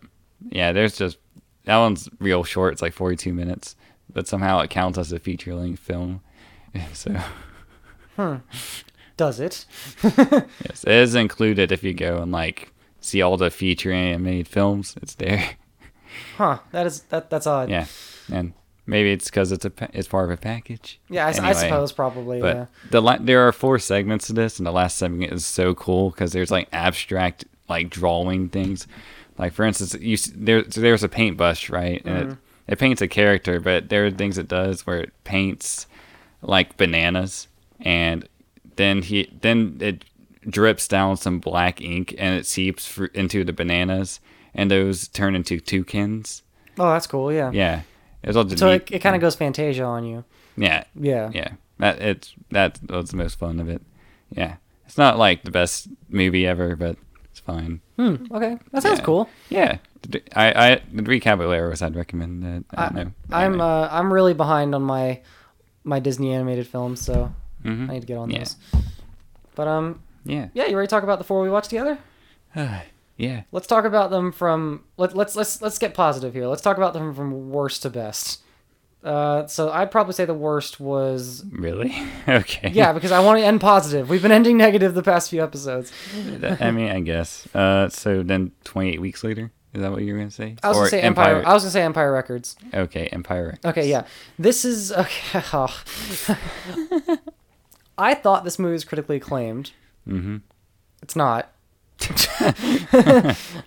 yeah. There's just that one's real short. It's like 42 minutes, but somehow it counts as a feature length film. (laughs) So Hmm. Does it? yes, it is included if you go and like see all the feature animated films. It's there. Huh. That is that. That's odd. Yeah, and maybe it's because it's a it's part of a package. Yeah. I, Anyway, suppose probably. But yeah. the la- there are four segments to this, and the last segment is so cool because there's like abstract like drawing things. Like for instance, you s- there so there's a paintbrush, right? And Mm-hmm. it, it paints a character, but there are things it does where it paints like bananas, and then he then it drips down some black ink and it seeps fr- into the bananas, and those turn into toucans. Oh, that's cool. Yeah. Yeah, it's all just So neat. it, it kind of goes Fantasia on you. yeah Yeah. yeah that it's that was the most fun of it yeah it's not like the best movie ever but it's fine Hmm. Okay. That sounds Yeah. cool. yeah The- i i the caballeros i'd recommend that i don't know I'm uh, I'm really behind on my my Disney animated films, so Mhm. I need to get on Yeah. those. But um, yeah yeah, you ready to talk about the four we watched together? (sighs) (sighs) yeah Let's talk about them from let, let's let's let's get positive here. Let's talk about them from worst to best. Uh, so I'd probably say the worst was really (laughs) okay yeah because I want to end positive. We've been ending negative the past few episodes. i mean i guess uh so then 28 weeks later is that what you were gonna say I was Or gonna say Empire. I was gonna say Empire Records. okay empire Okay, yeah. This is okay. (laughs) oh. (laughs) I thought this movie was critically acclaimed. mm-hmm It's not. (laughs)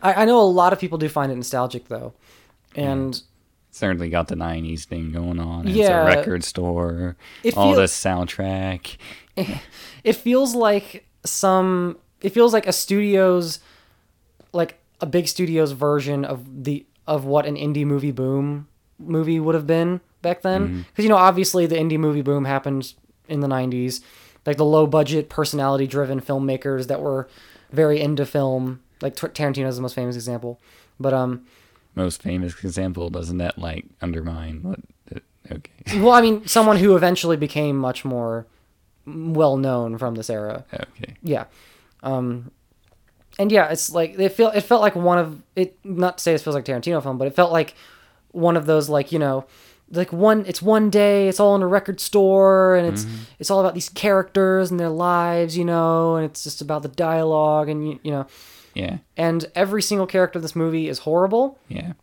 I, I know a lot of people do find it nostalgic though, and certainly got the 90s thing going on it's Yeah. a record store It all feel- this soundtrack (laughs) it feels like some. It feels like a studio's, like a big studio's version of the of what an indie movie boom movie would have been back then. Mm-hmm. Because you know, obviously, the indie movie boom happened in the '90s, like the low budget, personality driven filmmakers that were very into film. Like Tar- Tarantino is the most famous example, but um. most famous example doesn't that like undermine what okay (laughs) Well, I mean, someone who eventually became much more well known from this era. okay Yeah. Um and yeah, it's like it feel it felt like one of it not to say it feels like Tarantino film, but it felt like one of those like, you know, like one it's one day it's all in a record store and it's it's all about these characters and their lives you know and it's just about the dialogue and you, you know Yeah. and every single character in this movie is horrible Yeah.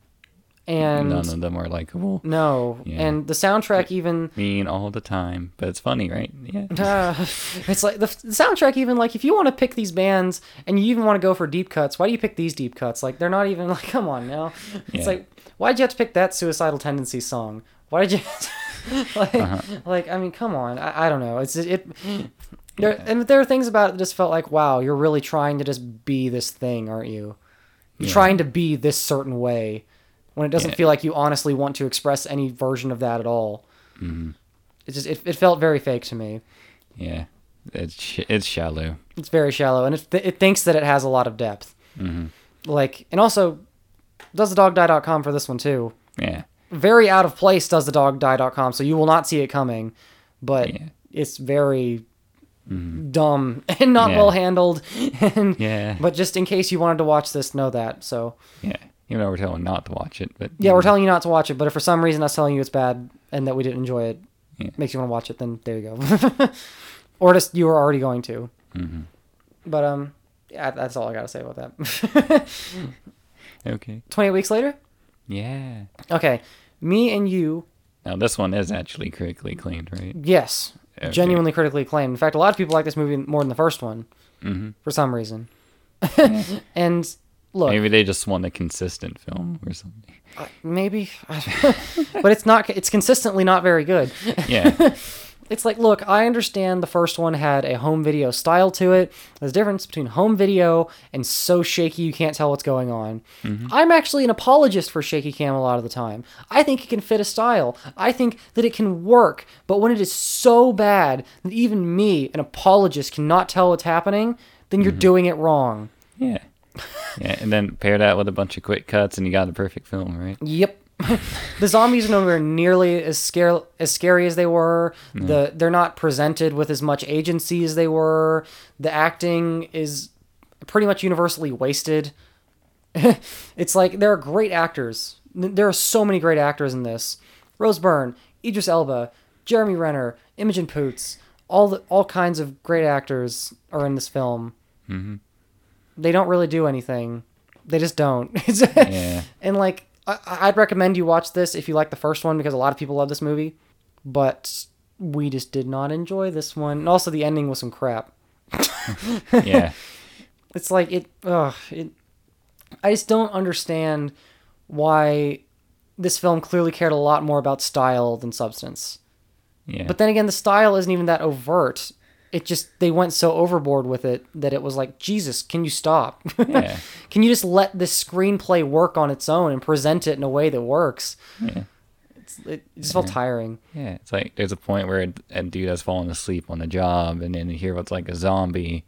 and None of them are likable. no Yeah. and the soundtrack even Mean all the time, but it's funny, right? Yeah. uh, (laughs) it's like the, the soundtrack even like if you want to pick these bands and you even want to go for deep cuts why do you pick these deep cuts like they're not even (laughs) like come on now it's Yeah. like why'd you have to pick that suicidal tendency song why did you (laughs) like Uh-huh. like i mean come on i, I don't know it's it there and there are things about it that just felt like wow you're really trying to just be this thing aren't you you're Yeah. trying to be this certain way when it doesn't Yeah. feel like you honestly want to express any version of that at all hmm it just it, it felt very fake to me Yeah. It's sh- it's shallow. It's very shallow, and it, it thinks that it has a lot of depth. hmm Like, and also, does the dog die.com for this one too. Yeah. Very out of place does the dog die.com, so you will not see it coming, but Yeah. it's very hmm dumb (laughs) and not Yeah. well handled. (laughs) And Yeah. but just in case you wanted to watch this, know that. So Yeah. Even though we're telling not to watch it, but yeah, we're telling you not to watch it, but if for some reason us telling you it's bad and that we didn't enjoy it Yeah. makes you want to watch it, then there you go. (laughs) or just you were already going to. hmm But um, yeah, that's all I gotta say about that. Okay. Twenty-eight weeks later. Yeah. Okay, me and you, Now this one is actually critically acclaimed, right? yes, Okay. genuinely critically acclaimed. In fact, a lot of people like this movie more than the first one hmm for some reason. (laughs) and look, Maybe they just want a consistent film or something. uh, maybe, (laughs) but it's not. It's consistently not very good. Yeah. (laughs) It's like, look, I understand the first one had a home video style to it. There's a difference between home video and so shaky you can't tell what's going on. Mm-hmm. I'm actually an apologist for shaky cam a lot of the time. I think it can fit a style. I think that it can work. But when it is so bad that even me, an apologist, cannot tell what's happening, then you're mm-hmm. doing it wrong. Yeah. Yeah, and then pair that with a bunch of quick cuts, and you got the perfect film, right? Yep. The zombies are nowhere nearly as scare as scary as they were. The they're not presented with as much agency as they were. The acting is pretty much universally wasted. (laughs) it's like there are great actors. There are so many great actors in this. Rose Byrne, Idris Elba, Jeremy Renner, Imogen Poots, all the all kinds of great actors are in this film. hmm They don't really do anything. They just don't. (laughs) Yeah. And like, I, I'd recommend you watch this if you like the first one because a lot of people love this movie, but we just did not enjoy this one. And also, the ending was some crap. (laughs) Yeah. (laughs) It's like it. Ugh, it. I just don't understand why this film clearly cared a lot more about style than substance. Yeah. But then again, the style isn't even that overt. It just they went so overboard with it that it was like, Jesus, can you stop? (laughs) Yeah. can you just let this screenplay work on its own and present it in a way that works? yeah. It's, it just felt tiring. Yeah. It's like there's a point where a, a dude has fallen asleep on the job, and then you hear what's like a zombie,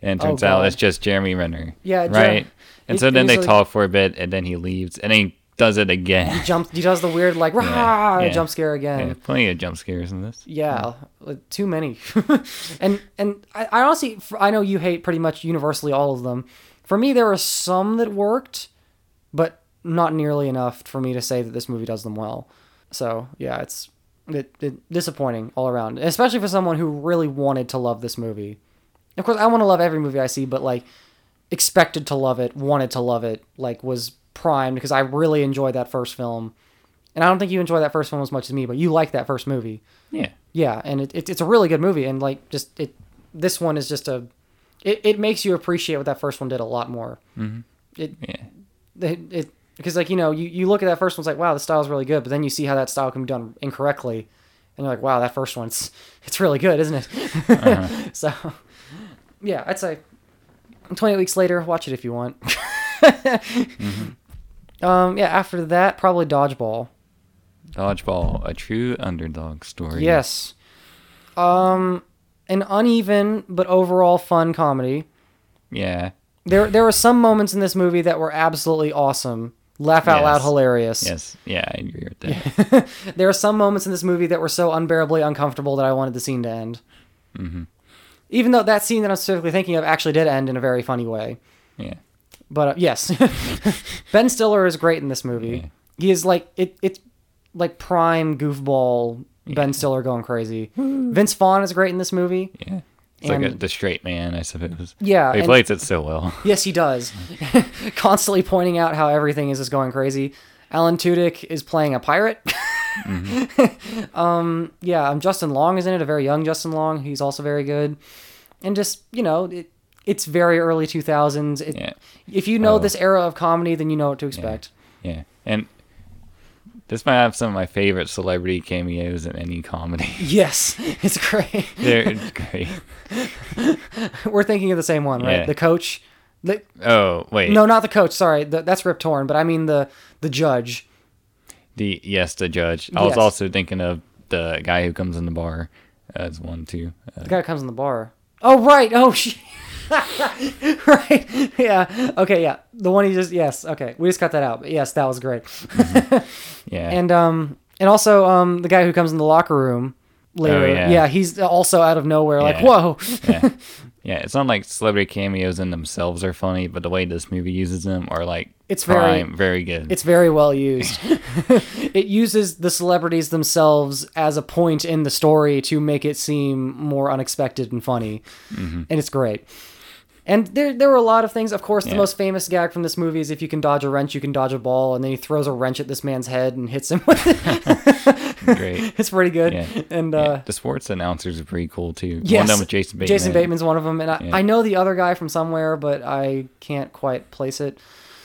and it Oh, turns out it's just Jeremy Renner. Yeah, Jer- Right. and it- so then they like- talk for a bit, and then he leaves, and then he does it again. He jumps. He does the weird like rah yeah. jump scare Yeah, again. plenty of jump scares in this. Yeah, like, uh, too many. (laughs) and and I, I honestly, I know you hate pretty much universally all of them. For me, there were some that worked, but not nearly enough for me to say that this movie does them well. So yeah, it's it, it disappointing all around, especially for someone who really wanted to love this movie. Of course, I want to love every movie I see, but like expected to love it, wanted to love it, like was primed because I really enjoyed that first film. And I don't think you enjoy that first film as much as me, but you like that first movie. Yeah. Yeah, and it, it, it's a really good movie, and like just it, this one is just a, it, it makes you appreciate what that first one did a lot more. hmm It Yeah. it, it because like you know you, you look at that first one, it's like wow the style's really good, but then you see how that style can be done incorrectly, and you're like wow that first one's (laughs) it's really good, isn't it? Uh-huh. (laughs) so yeah, I'd say 28 weeks later, watch it if you want. (laughs) Um, yeah, after that, probably Dodgeball. Dodgeball, a true underdog story. Yes. Um, an uneven but overall fun comedy. Yeah. There, there were some moments in this movie that were absolutely awesome. Laugh out loud, hilarious. Yes. Yeah, I agree with that. (laughs) There are some moments in this movie that were so unbearably uncomfortable that I wanted the scene to end. Mm-hmm. Even though that scene that I'm specifically thinking of actually did end in a very funny way. Yeah. But uh, yes, (laughs) Ben Stiller is great in this movie. Yeah. He is like it. It's like prime goofball Ben Stiller going crazy. Vince Vaughn is great in this movie. Yeah. It's like a, the straight man, I suppose. Yeah, He and- plays it so well. (laughs) Yes, he does. (laughs) Constantly pointing out how everything is just going crazy. Alan Tudyk is playing a pirate. um, yeah, um, Justin Long is in it, a very young Justin Long. He's also very good. And just, you know, it, it's very early 2000s. It, Yeah. If you know Oh. this era of comedy, then you know what to expect. Yeah. And this might have some of my favorite celebrity cameos in any comedy. (laughs) Yes, it's great. They're (laughs) great. We're thinking of the same one, right? Yeah. The coach. The, Oh, wait. no, not the coach. Sorry, the, that's Rip Torn. But I mean the the judge. The yes, the judge. I was also thinking of the guy who comes in the bar as one too. Uh, The guy who comes in the bar. Oh right. Oh (laughs) shit. (laughs) right. Yeah. Okay. Yeah. The one he just. Yes. Okay. We just cut that out. But yes, that was great. yeah. (laughs) And um and also um the guy who comes in the locker room later. Oh, yeah. he's also out of nowhere. Like whoa. yeah. (laughs) yeah, it's not like celebrity cameos in themselves are funny, but the way this movie uses them are like It's very- prime, very good. It's very well used. it uses the celebrities themselves as a point in the story to make it seem more unexpected and funny. Mm-hmm. And it's great. And there, there were a lot of things. Of course, the Yeah. most famous gag from this movie is if you can dodge a wrench, you can dodge a ball. And then he throws a wrench at this man's head and hits him with it. (laughs) great. (laughs) it's pretty good. Yeah. And Yeah, uh, the sports announcers are pretty cool too. yes, One of them with Jason Bateman. Jason Bateman's one of them, and I, Yeah. I know the other guy from somewhere, but I can't quite place it.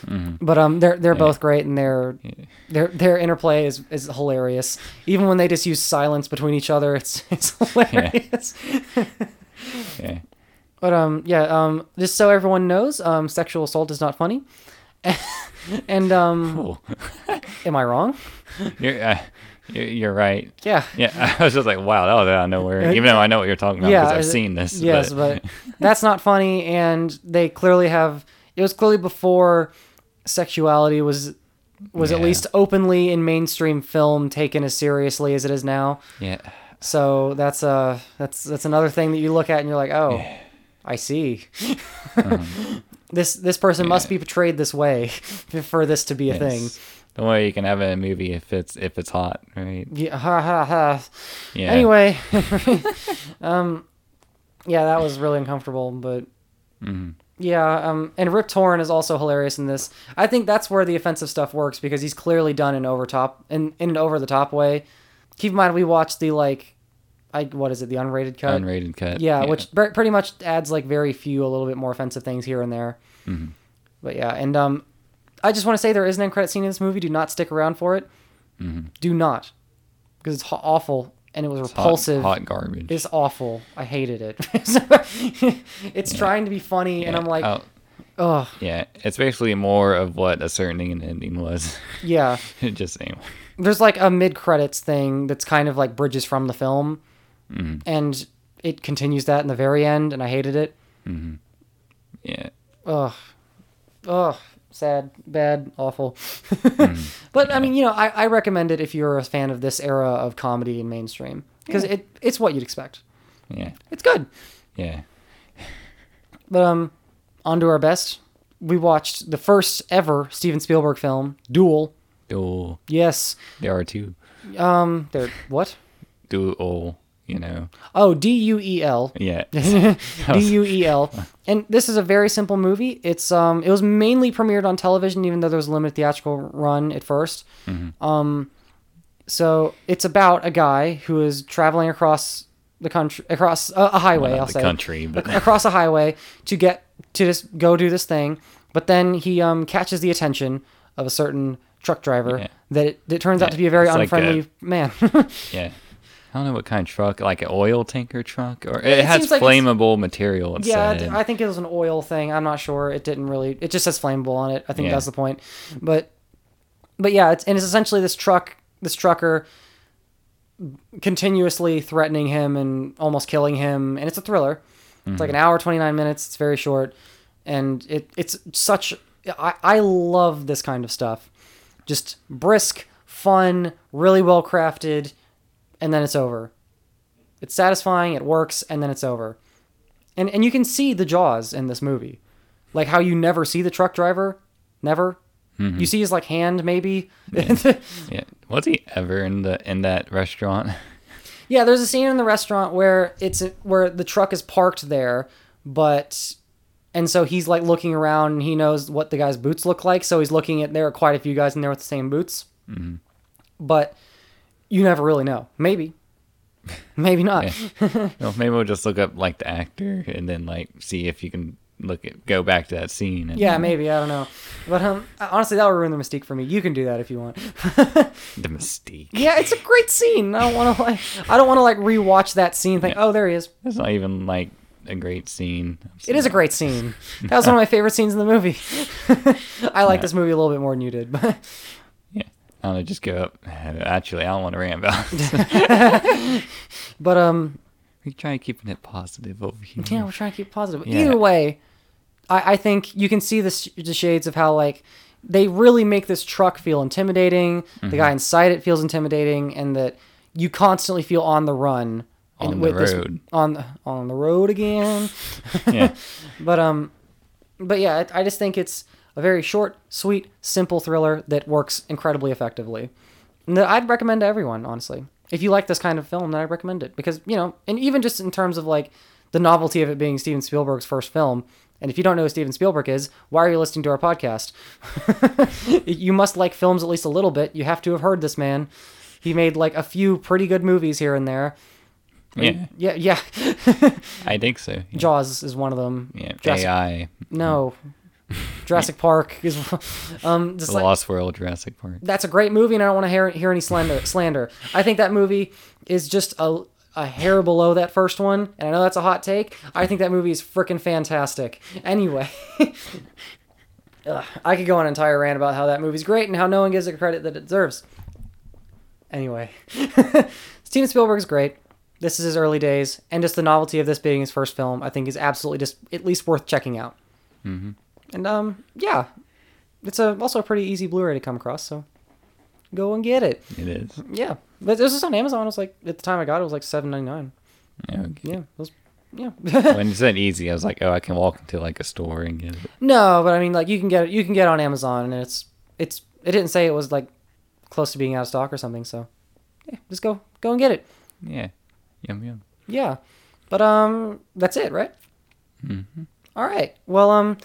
Mm-hmm. But um, they're they're both great, and their their their interplay is, is hilarious. Even when they just use silence between each other, it's it's (laughs) hilarious. Yeah. But um, yeah, um, just so everyone knows, um, sexual assault is not funny. (laughs) and um, (laughs) am I wrong? You're, uh, you're you're right. Yeah. Yeah, (laughs) I was just like, wow, that was out of nowhere. Even though I know what you're talking about yeah, because I've seen this. Yes, but, that's not funny, and they clearly have. It was clearly before sexuality was was at least openly in mainstream film taken as seriously as it is now. yeah, So that's uh that's that's another thing that you look at and you're like, oh, I see. this this person must be portrayed this way (laughs) for this to be a thing. yes. The way you can have it in a movie if it's if it's hot, right? Yeah, ha ha ha. Yeah. Anyway, (laughs) um, yeah, that was really uncomfortable, but Mhm. yeah, um, and Rip Torn is also hilarious in this. I think that's where the offensive stuff works because he's clearly done an over top in in an over the top way. Keep in mind we watched the like, I what is it the unrated cut? unrated cut. yeah, which pr- pretty much adds like very few, a little bit more offensive things here and there. Mhm. But yeah, and um, I just want to say there is an end credit scene in this movie. Do not stick around for it. Mhm. Do not, because it's ho- awful and it was It's repulsive. hot, garbage. It's awful. I hated it. (laughs) (laughs) it's trying to be funny, and I'm like, oh, oh yeah, it's basically more of what a certain ending was. yeah. (laughs) just anyway. There's like a mid credits thing that's kind of like bridges from the film, Mhm. and it continues that in the very end, and I hated it. Yeah. Ugh. Ugh. Sad, bad, awful. (laughs) but I mean, you know, I, I recommend it if you're a fan of this era of comedy and mainstream because it it's what you'd expect. Yeah. It's good. Yeah. (laughs) But um, on to our best. We watched the first ever Steven Spielberg film, Duel. Duel. Yes. There are two. Um. There. What? Dual. You know. Oh, D U E L. Yeah. (laughs) (laughs) D U E L. And this is a very simple movie. It's um it was mainly premiered on television even though there was a limited theatrical run at 1st Um so it's about a guy who is traveling across the country across a, a highway, Well, I'll say. country, but- across a highway to get to just go do this thing, but then he um catches the attention of a certain truck driver Yeah. that it, it turns out to be a very it's like unfriendly a- man. (laughs) Yeah. I don't know what kind of truck, like an oil tanker truck, or it, It has like flammable material. It Yeah, said. I think it was an oil thing. I'm not sure. It didn't really. It just says flammable on it. I think Yeah. that's the point. But, but yeah, it's and it's essentially this truck, this trucker, continuously threatening him and almost killing him, and it's a thriller. It's like an mm-hmm. hour, 29 minutes. It's very short, and it it's such. I I love this kind of stuff. Just brisk, fun, really well crafted, and then it's over. It's satisfying. It works, and then it's over. And and you can see the jaws in this movie, like how you never see the truck driver, never. You see his like hand maybe. (laughs) Yeah. Was he ever in the in that restaurant? (laughs) Yeah, there's a scene in the restaurant where it's where the truck is parked there, but and so he's like looking around and he knows what the guy's boots look like, so he's looking at there are quite a few guys in there with the same boots. Mm-hmm. But you never really know. Maybe. Maybe not. Yeah. (laughs) well, maybe we'll just look up like the actor and then like see if you can look at go back to that scene. And Yeah, maybe. I don't know. But um honestly that would ruin the mystique for me. You can do that if you want. (laughs) The mystique. yeah, it's a great scene. I don't want to like I don't want to like rewatch that scene think, Yeah. "Oh, there he is." It's not even like a great scene. It is a great scene. That was one of my (laughs) favorite scenes in the movie. I like Yeah. this movie a little bit more than you did, but Yeah. I just go up. Actually, I don't want to rant about it. (laughs) but um we try keeping it positive over here. yeah, we're trying to keep it positive. Yeah. Either way, I I think you can see the, the shades of how like they really make this truck feel intimidating. Mm-hmm. The guy inside it feels intimidating, and that you constantly feel on the run. and On the this- road. on on the road again. (laughs) Yeah. (laughs) But um, but yeah, I, I just think it's a very short, sweet, simple thriller that works incredibly effectively. And that I'd recommend to everyone, honestly. If you like this kind of film, then I'd recommend it because you know, and even just in terms of like the novelty of it being Steven Spielberg's first film. And if you don't know who Steven Spielberg is, why are you listening to our podcast? (laughs) you must like films at least a little bit. You have to have heard this man. He made like a few pretty good movies here and there. Yeah. Yeah, yeah. (laughs) I think so. Yeah. Jaws is one of them. Yeah. Jurassic- AI. No. Jurassic Park is um just The like Lost World, Jurassic Park. that's a great movie and I don't want to hear hear any slander slander. I think that movie is just a a hair below that first one, and I know that's a hot take. I think that movie is freaking fantastic. Anyway, (laughs) Ugh, I could go on an entire rant about how that movie's great and how no one gives it credit that it deserves. Anyway, (laughs) Steven Spielberg's great. This is his early days, and just the novelty of this being his first film, I think, is absolutely just at least worth checking out. Mm-hmm. And um, yeah, it's a also a pretty easy Blu-ray to come across, so go and get it. It is. Yeah, but this is on Amazon. It was like at the time I got it, it was like seven ninety nine. Yeah, okay. Yeah, it was, yeah. (laughs) when you (laughs) said easy, I was like, oh, I can walk into like a store and get it. no, but I mean, like you can get it. You can get it on Amazon, and it's it's. It didn't say it was like close to being out of stock or something. So yeah, just go go and get it. Yeah. Yum yum. Yeah, but um, that's it, right? Mm-hmm. All right. Well, um,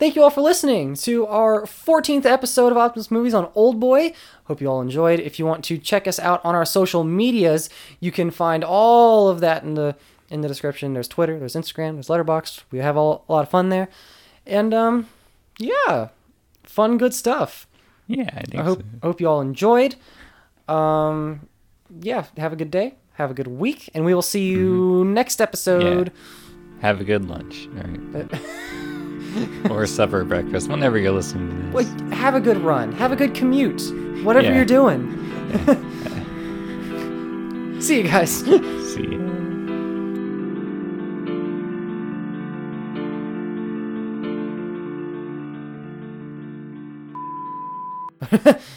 thank you all for listening to our 14th episode of Optimus Movies on Old Boy. Hope you all enjoyed. If you want to check us out on our social medias, you can find all of that in the in the description. There's Twitter, there's Instagram, there's Letterboxd. We have all, a lot of fun there, and um, yeah, fun, good stuff. Yeah, I think I hope so. hope you all enjoyed. Um, yeah, have a good day, have a good week, and we will see you next episode. Have a good lunch. All right. (laughs) (laughs) or supper, breakfast, whenever you're listening to this. Wait, have a good run. Have a good commute. Whatever Yeah. you're doing. (laughs) See you guys. (laughs) See ya.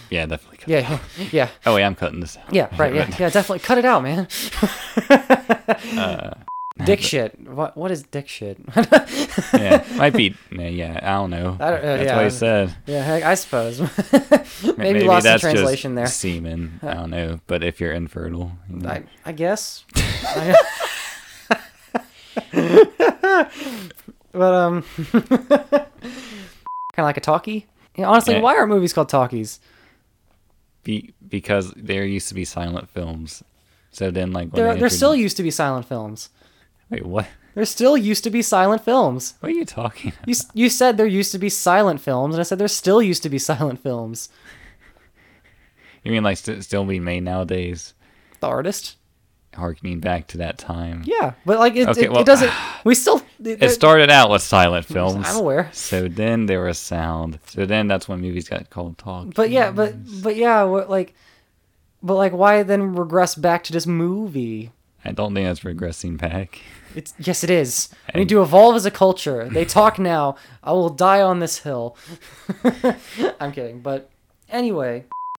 yeah, definitely. Cut. yeah, yeah, Oh wait, I'm cutting this out. yeah, right, yeah, yeah, definitely. Cut it out, man. Uh, dick shit. What what is dick shit? (laughs) yeah, might be. yeah, Yeah, I don't know. I don't- uh, That's yeah. what he said. yeah, heck, I suppose. (laughs) M- Maybe, lost that's just translation there. Semen. I don't know. But if you're infertile, you know. I, I guess. (laughs) but um, kind of like a talkie. Yeah, honestly, Yeah. why are movies called talkies? be, because there used to be silent films. So then, like, when There, there still used to be silent films. Wait, what? There still used to be silent films. What are you talking? About? You, you said there used to be silent films, and I said there still used to be silent films. You mean like st- still be made nowadays? The artist? Harkening back to that time. Yeah, but like it, Okay, it, well, it doesn't. (sighs) We still. It, It started out with silent films. I'm aware. So then there was sound. So then that's when movies got called talk. But yeah, but but yeah, what like, but like, why then regress back to this movie? I don't think that's regressing back. It's yes, it is. We need to evolve as a culture. They talk now. I will die on this hill. (laughs) I'm kidding, but anyway.